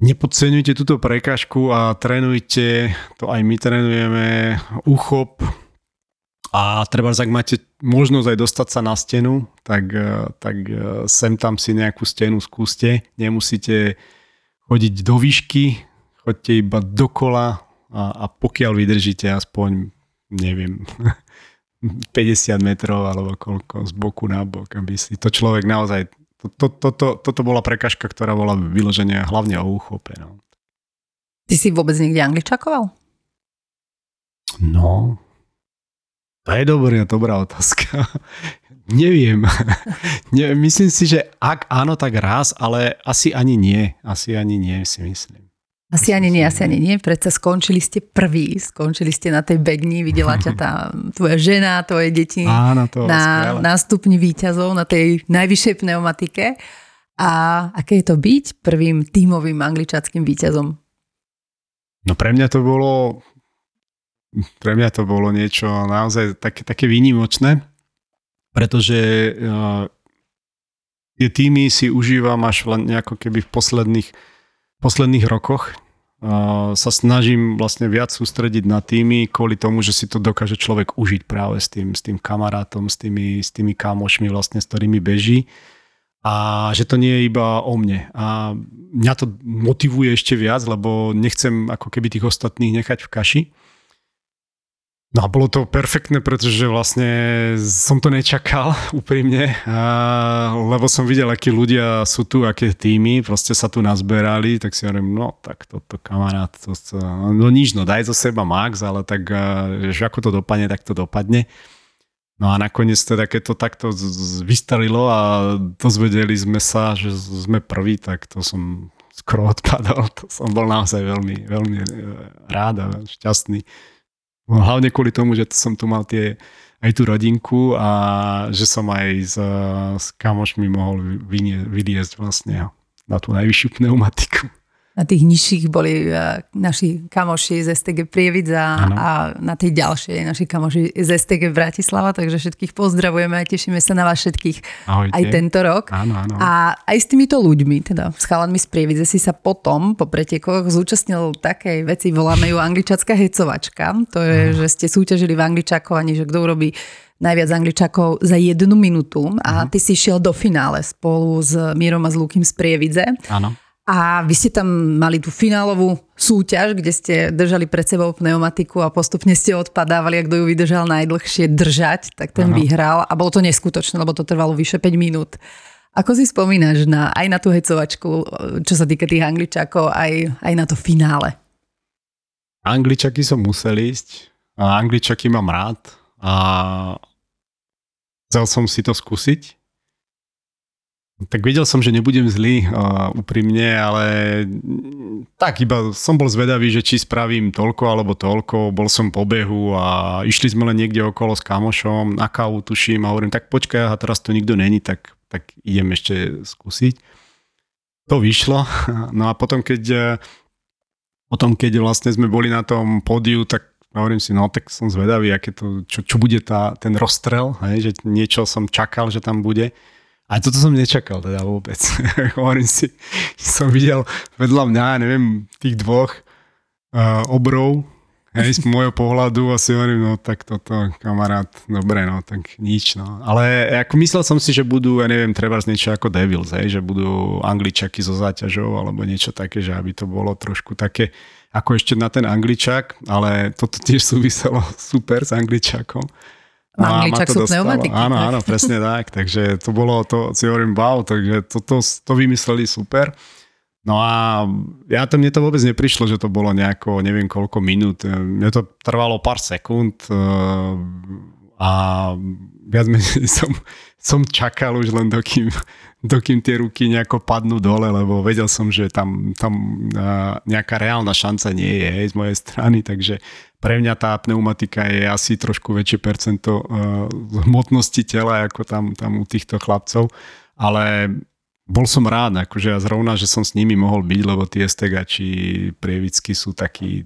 nepodceňujte túto prekážku a trénujte, to aj my trénujeme, uchop, a treba, ak máte možnosť aj dostať sa na stenu, tak, e, tak e, sem tam si nejakú stenu skúste. Nemusíte chodiť do výšky, chodte iba dokola a, a pokiaľ vydržíte aspoň, neviem, 50 metrov alebo koľko z boku na bok, aby si to človek naozaj... To, to, to, to, toto bola prekažka, ktorá bola vyloženia hlavne o uchope. No. Ty si vôbec niekde angličakoval? No, to je dobrá, dobrá otázka. Neviem. Nie, myslím si, že ak áno, tak raz, ale asi ani nie. Asi ani nie, si myslím. Asi ani nie, asi ani nie. Predsa skončili ste prví, skončili ste na tej begni, videla ťa tá tvoja žena, tvoje deti Áno, to na, na stupni výťazov, na tej najvyššej pneumatike. A aké je to byť prvým tímovým angličackým výťazom? No pre mňa to bolo pre mňa to bolo niečo naozaj také, také výnimočné, pretože uh, tie týmy si užívam až nejako keby v posledných, posledných rokoch. Uh, sa snažím vlastne viac sústrediť na týmy kvôli tomu, že si to dokáže človek užiť práve s tým, s tým kamarátom, s tými, s tými kamošmi vlastne, s ktorými beží a že to nie je iba o mne. A mňa to motivuje ešte viac, lebo nechcem ako keby tých ostatných nechať v kaši. No a bolo to perfektné, pretože vlastne som to nečakal úprimne, a, lebo som videl, akí ľudia sú tu, aké týmy, proste sa tu nazberali, tak si hovorím, no tak toto kamarát, to, to, no nič, no daj zo seba max, ale tak, že ako to dopadne, tak to dopadne. No a nakoniec teda, keď to takto vystarilo a dozvedeli sme sa, že sme prví, tak to som skoro odpadol. To som bol naozaj veľmi, veľmi e, rád a šťastný hlavne kvôli tomu, že som tu mal tie, aj tú rodinku a že som aj s, s kamošmi mohol vyliezť vlastne na tú najvyššiu pneumatiku na tých nižších boli uh, naši kamoši z STG Prievidza ano. a na tej ďalšej naši kamoši z STG Bratislava, takže všetkých pozdravujeme a tešíme sa na vás všetkých Ahojte. aj tento rok. Áno, áno. A aj s týmito ľuďmi, teda s chalanmi z Prievidze si sa potom po pretekoch zúčastnil takej veci, voláme ju angličacká hecovačka. To je, ano. že ste súťažili v angličakovaní, že kto urobí najviac angličakov za jednu minútu a uh-huh. ty si šiel do finále spolu s Mírom a s Lukým z Prievidze. Áno. A vy ste tam mali tú finálovú súťaž, kde ste držali pred sebou pneumatiku a postupne ste odpadávali a kto ju vydržal najdlhšie držať, tak ten ano. vyhral. A bolo to neskutočné, lebo to trvalo vyše 5 minút. Ako si spomínaš na, aj na tú hecovačku, čo sa týka tých angličakov, aj, aj na to finále? Angličaky som musel ísť. A angličaky mám rád. A chcel som si to skúsiť. Tak vedel som, že nebudem zlý, uh, úprimne, ale tak iba som bol zvedavý, že či spravím toľko alebo toľko. Bol som po behu a išli sme len niekde okolo s kamošom, na kávu tuším a hovorím, tak počkaj, a teraz tu nikto není, tak tak idem ešte skúsiť. To vyšlo. No a potom, keď, potom, keď vlastne sme boli na tom pódiu, tak hovorím si, no tak som zvedavý, aké to, čo, čo bude tá, ten rozstrel, hej, že niečo som čakal, že tam bude. A toto som nečakal teda vôbec. hovorím si, som videl vedľa mňa, neviem, tých dvoch uh, obrov, Hej, z môjho pohľadu asi hovorím, no tak toto, kamarát, dobre, no tak nič, no. Ale ako myslel som si, že budú, ja neviem, treba z niečo ako Devils, hej, že budú angličaky so záťažou alebo niečo také, že aby to bolo trošku také, ako ešte na ten angličak, ale toto tiež súviselo super s angličakom. No Angličak sú pneumatiky. Áno, áno, presne tak. Takže to bolo, to si hovorím, wow, takže toto to, to vymysleli super. No a ja to, mne to vôbec neprišlo, že to bolo nejako, neviem koľko minút. Mne to trvalo pár sekúnd eh, a viac menej som, som čakal už len dokým, dokým tie ruky nejako padnú dole, lebo vedel som, že tam, tam nejaká reálna šanca nie je z mojej strany, takže pre mňa tá pneumatika je asi trošku väčšie percento hmotnosti tela ako tam, tam u týchto chlapcov, ale bol som rád, akože ja zrovna, že som s nimi mohol byť, lebo tie stegači prievicky sú takí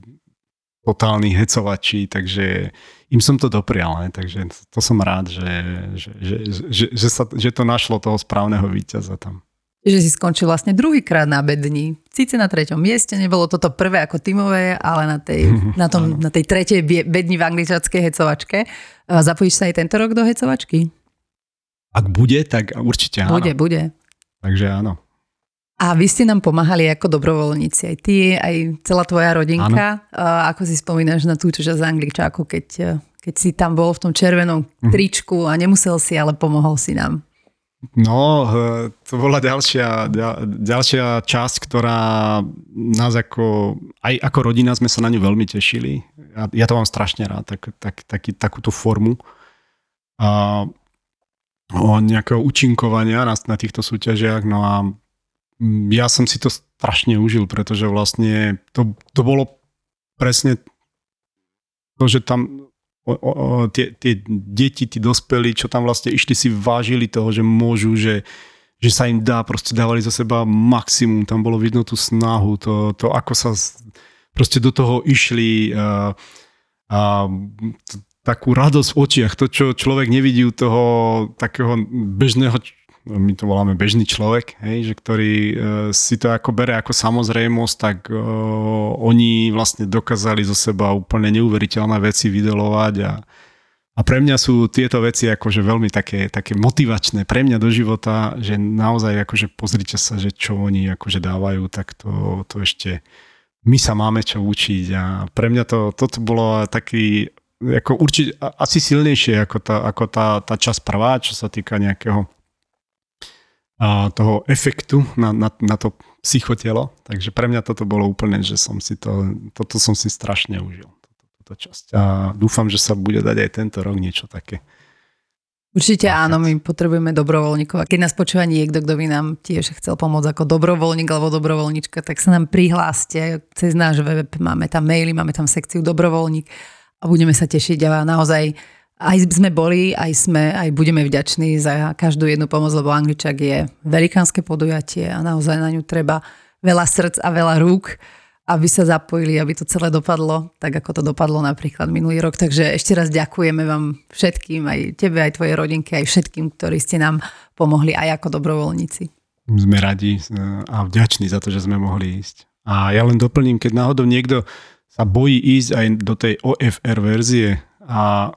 totálni hecovači, takže im som to doprial, ne? takže to som rád, že, že, že, že, že, sa, že to našlo toho správneho víťaza tam. Že si skončil vlastne druhýkrát na bedni. Síce na treťom mieste, nebolo toto prvé ako tímové, ale na tej, na tom, na tej tretej bedni v angličanskej hecovačke. Zapojíš sa aj tento rok do hecovačky? Ak bude, tak určite áno. Bude, bude. Takže áno. A vy ste nám pomáhali ako dobrovoľníci, aj ty, aj celá tvoja rodinka. Áno. Ako si spomínaš na tú časť z Angličáku, keď, keď si tam bol v tom červenom mhm. tričku a nemusel si, ale pomohol si nám? No, to bola ďalšia, ďalšia časť, ktorá nás ako, aj ako rodina sme sa na ňu veľmi tešili. Ja, ja to mám strašne rád, tak, tak, taký, takúto formu. A o nejakého účinkovania na, na týchto súťažiach. No a ja som si to strašne užil, pretože vlastne to, to bolo presne to, že tam o, o, tie, tie deti, tí dospelí, čo tam vlastne išli, si vážili toho, že môžu, že, že sa im dá, proste dávali za seba maximum, tam bolo vidno tú snahu, to, to ako sa proste do toho išli a, a takú radosť v očiach, to, čo človek nevidí u toho takého bežného, my to voláme bežný človek, hej, že ktorý uh, si to ako bere ako samozrejmosť, tak uh, oni vlastne dokázali zo seba úplne neuveriteľné veci vydelovať a, a pre mňa sú tieto veci akože veľmi také, také motivačné pre mňa do života, že naozaj akože pozrite sa, že čo oni akože dávajú, tak to, to ešte my sa máme čo učiť a pre mňa to, toto bolo taký ako určite asi silnejšie ako tá, ako tá, tá časť prvá, čo sa týka nejakého a toho efektu na, na, na to psychotelo. Takže pre mňa toto bolo úplne, že som si to, toto som si strašne užil, toto, toto časť. A dúfam, že sa bude dať aj tento rok niečo také. Určite áno, my potrebujeme dobrovoľníkov. A keď nás počúva niekto, kto by nám tiež chcel pomôcť ako dobrovoľník alebo dobrovoľníčka, tak sa nám prihláste cez náš web. Máme tam maily, máme tam sekciu dobrovoľník a budeme sa tešiť a naozaj aj sme boli, aj sme, aj budeme vďační za každú jednu pomoc, lebo Angličak je velikánske podujatie a naozaj na ňu treba veľa srdc a veľa rúk, aby sa zapojili, aby to celé dopadlo, tak ako to dopadlo napríklad minulý rok. Takže ešte raz ďakujeme vám všetkým, aj tebe, aj tvojej rodinke, aj všetkým, ktorí ste nám pomohli aj ako dobrovoľníci. Sme radi a vďační za to, že sme mohli ísť. A ja len doplním, keď náhodou niekto sa bojí ísť aj do tej OFR verzie a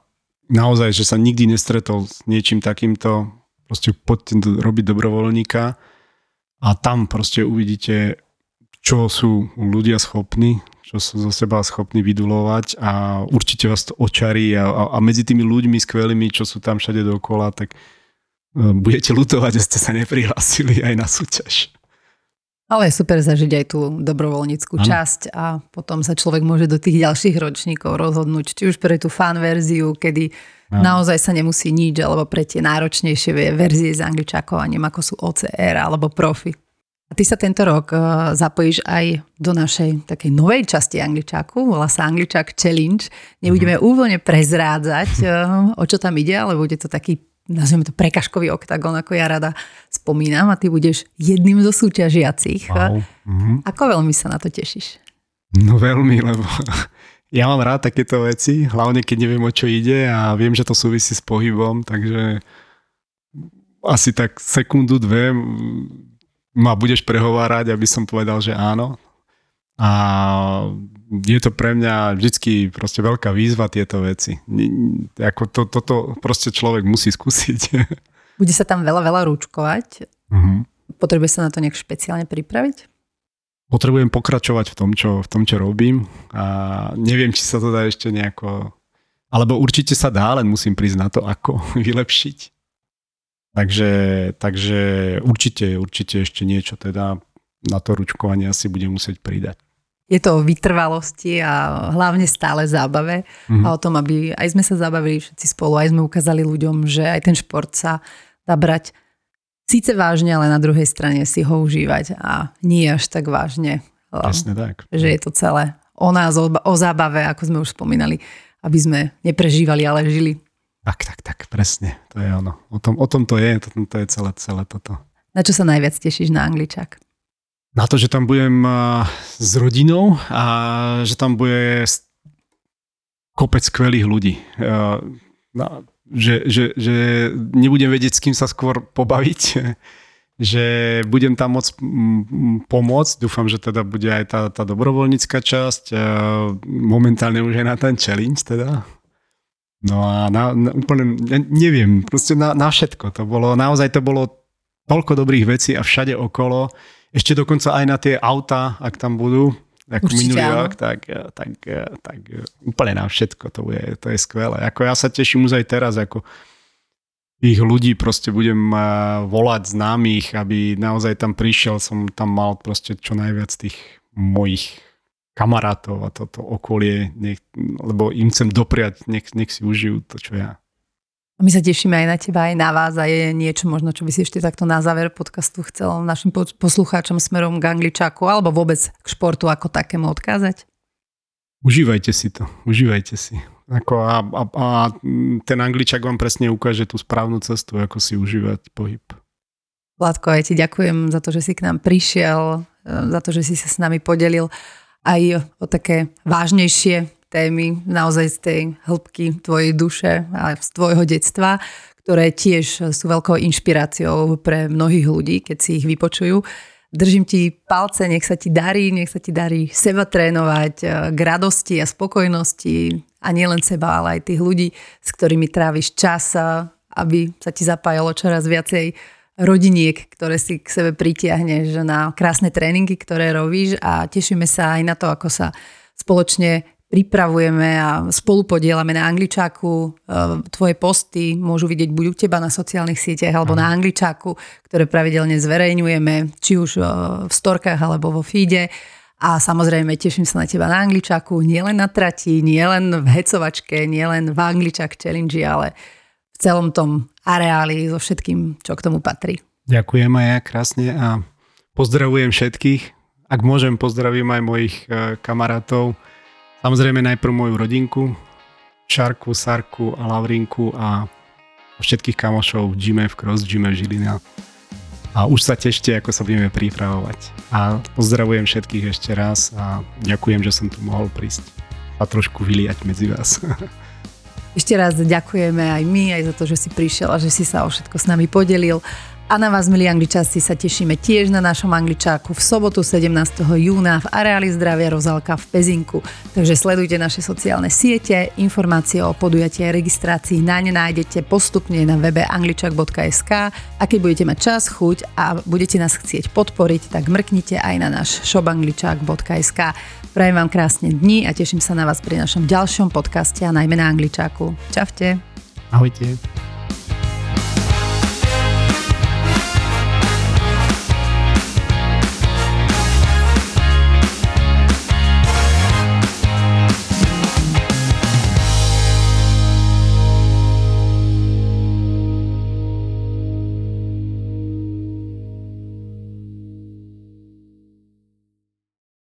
naozaj, že sa nikdy nestretol s niečím takýmto, proste poďte robiť dobrovoľníka a tam proste uvidíte, čo sú ľudia schopní, čo sú zo seba schopní vydulovať a určite vás to očarí a, a, a medzi tými ľuďmi skvelými, čo sú tam všade dokola, tak e, budete lutovať, že ste sa neprihlásili aj na súťaž. Ale je super zažiť aj tú dobrovoľníckú ano. časť a potom sa človek môže do tých ďalších ročníkov rozhodnúť, či už pre tú fan verziu, kedy ano. naozaj sa nemusí nič, alebo pre tie náročnejšie verzie s angličakovaním, ako sú OCR alebo profi. A ty sa tento rok uh, zapojíš aj do našej takej novej časti angličaku, volá sa Angličak Challenge. Nebudeme mm. úplne prezrádzať, uh, o čo tam ide, ale bude to taký nazveme to prekažkový oktagon, ako ja rada spomínam a ty budeš jedným zo súťažiacich. Wow. Mhm. Ako veľmi sa na to tešíš? No veľmi, lebo ja mám rád takéto veci, hlavne keď neviem o čo ide a viem, že to súvisí s pohybom, takže asi tak sekundu, dve ma budeš prehovárať, aby som povedal, že áno. A je to pre mňa vždycky proste veľká výzva tieto veci. Ako to, toto proste človek musí skúsiť. Bude sa tam veľa, veľa rúčkovať. Uh-huh. Potrebuje sa na to nejak špeciálne pripraviť? Potrebujem pokračovať v tom, čo, v tom, čo robím a neviem, či sa to dá ešte nejako... Alebo určite sa dá, len musím prísť na to, ako vylepšiť. Takže, takže určite, určite ešte niečo teda na to ručkovanie asi budem musieť pridať je to o vytrvalosti a hlavne stále zábave mm-hmm. a o tom, aby aj sme sa zabavili všetci spolu, aj sme ukázali ľuďom, že aj ten šport sa dá brať síce vážne, ale na druhej strane si ho užívať a nie až tak vážne. Jasne tak. Že je to celé o nás, o, o zábave, ako sme už spomínali, aby sme neprežívali, ale žili. Tak, tak, tak, presne. To je ono. O tom, o tom to je, to, to je celé, celé toto. Na čo sa najviac tešíš na Angličák? Na to, že tam budem s rodinou a že tam bude kopec skvelých ľudí. Že, že, že nebudem vedieť, s kým sa skôr pobaviť, že budem tam môcť pomôcť. Dúfam, že teda bude aj tá, tá dobrovoľnícka časť. Momentálne už je na ten challenge teda. No a na, na, úplne, neviem, proste na, na všetko. To bolo, naozaj to bolo toľko dobrých vecí a všade okolo ešte dokonca aj na tie auta, ak tam budú, ako Určite minulý rok, tak, tak, tak úplne na všetko to je, to je skvelé. Ako ja sa teším už aj teraz, ako ich ľudí proste budem volať známych, aby naozaj tam prišiel, som tam mal proste čo najviac tých mojich kamarátov a toto okolie, nech, lebo im chcem dopriať, nech, nech si užijú to, čo ja. My sa tešíme aj na teba, aj na vás a je niečo možno, čo by si ešte takto na záver podcastu chcel našim poslucháčom smerom k angličáku alebo vôbec k športu ako takému odkázať? Užívajte si to, užívajte si. Ako a, a, a ten angličák vám presne ukáže tú správnu cestu, ako si užívať pohyb. Vládko, aj ti ďakujem za to, že si k nám prišiel, e, za to, že si sa s nami podelil aj o také vážnejšie témy naozaj z tej hĺbky tvojej duše a z tvojho detstva, ktoré tiež sú veľkou inšpiráciou pre mnohých ľudí, keď si ich vypočujú. Držím ti palce, nech sa ti darí, nech sa ti darí seba trénovať eh, k radosti a spokojnosti a nielen seba, ale aj tých ľudí, s ktorými tráviš čas, aby sa ti zapájalo čoraz viacej rodiniek, ktoré si k sebe pritiahneš na krásne tréningy, ktoré robíš a tešíme sa aj na to, ako sa spoločne pripravujeme a spolupodielame na Angličáku. E, tvoje posty môžu vidieť buď u teba na sociálnych sieťach alebo na Angličáku, ktoré pravidelne zverejňujeme, či už e, v storkách alebo vo feede. A samozrejme teším sa na teba na Angličáku, nielen na trati, nielen v hecovačke, nielen v Angličák challenge, ale v celom tom areáli so všetkým, čo k tomu patrí. Ďakujem aj ja krásne a pozdravujem všetkých. Ak môžem, pozdravím aj mojich e, kamarátov, Samozrejme najprv moju rodinku, Šarku, Sarku a Lavrinku a všetkých kamošov v gyme, v cross gyme Žilina. A už sa tešte, ako sa budeme pripravovať. A pozdravujem všetkých ešte raz a ďakujem, že som tu mohol prísť a trošku vyliať medzi vás. Ešte raz ďakujeme aj my, aj za to, že si prišiel a že si sa o všetko s nami podelil. A na vás, milí angličasti, sa tešíme tiež na našom angličáku v sobotu 17. júna v areáli zdravia Rozalka v Pezinku. Takže sledujte naše sociálne siete, informácie o podujatí a registrácii na ne nájdete postupne na webe angličak.sk a keď budete mať čas, chuť a budete nás chcieť podporiť, tak mrknite aj na náš shopangličak.sk. Prajem vám krásne dni a teším sa na vás pri našom ďalšom podcaste a najmä na angličáku. Čaute. Ahojte.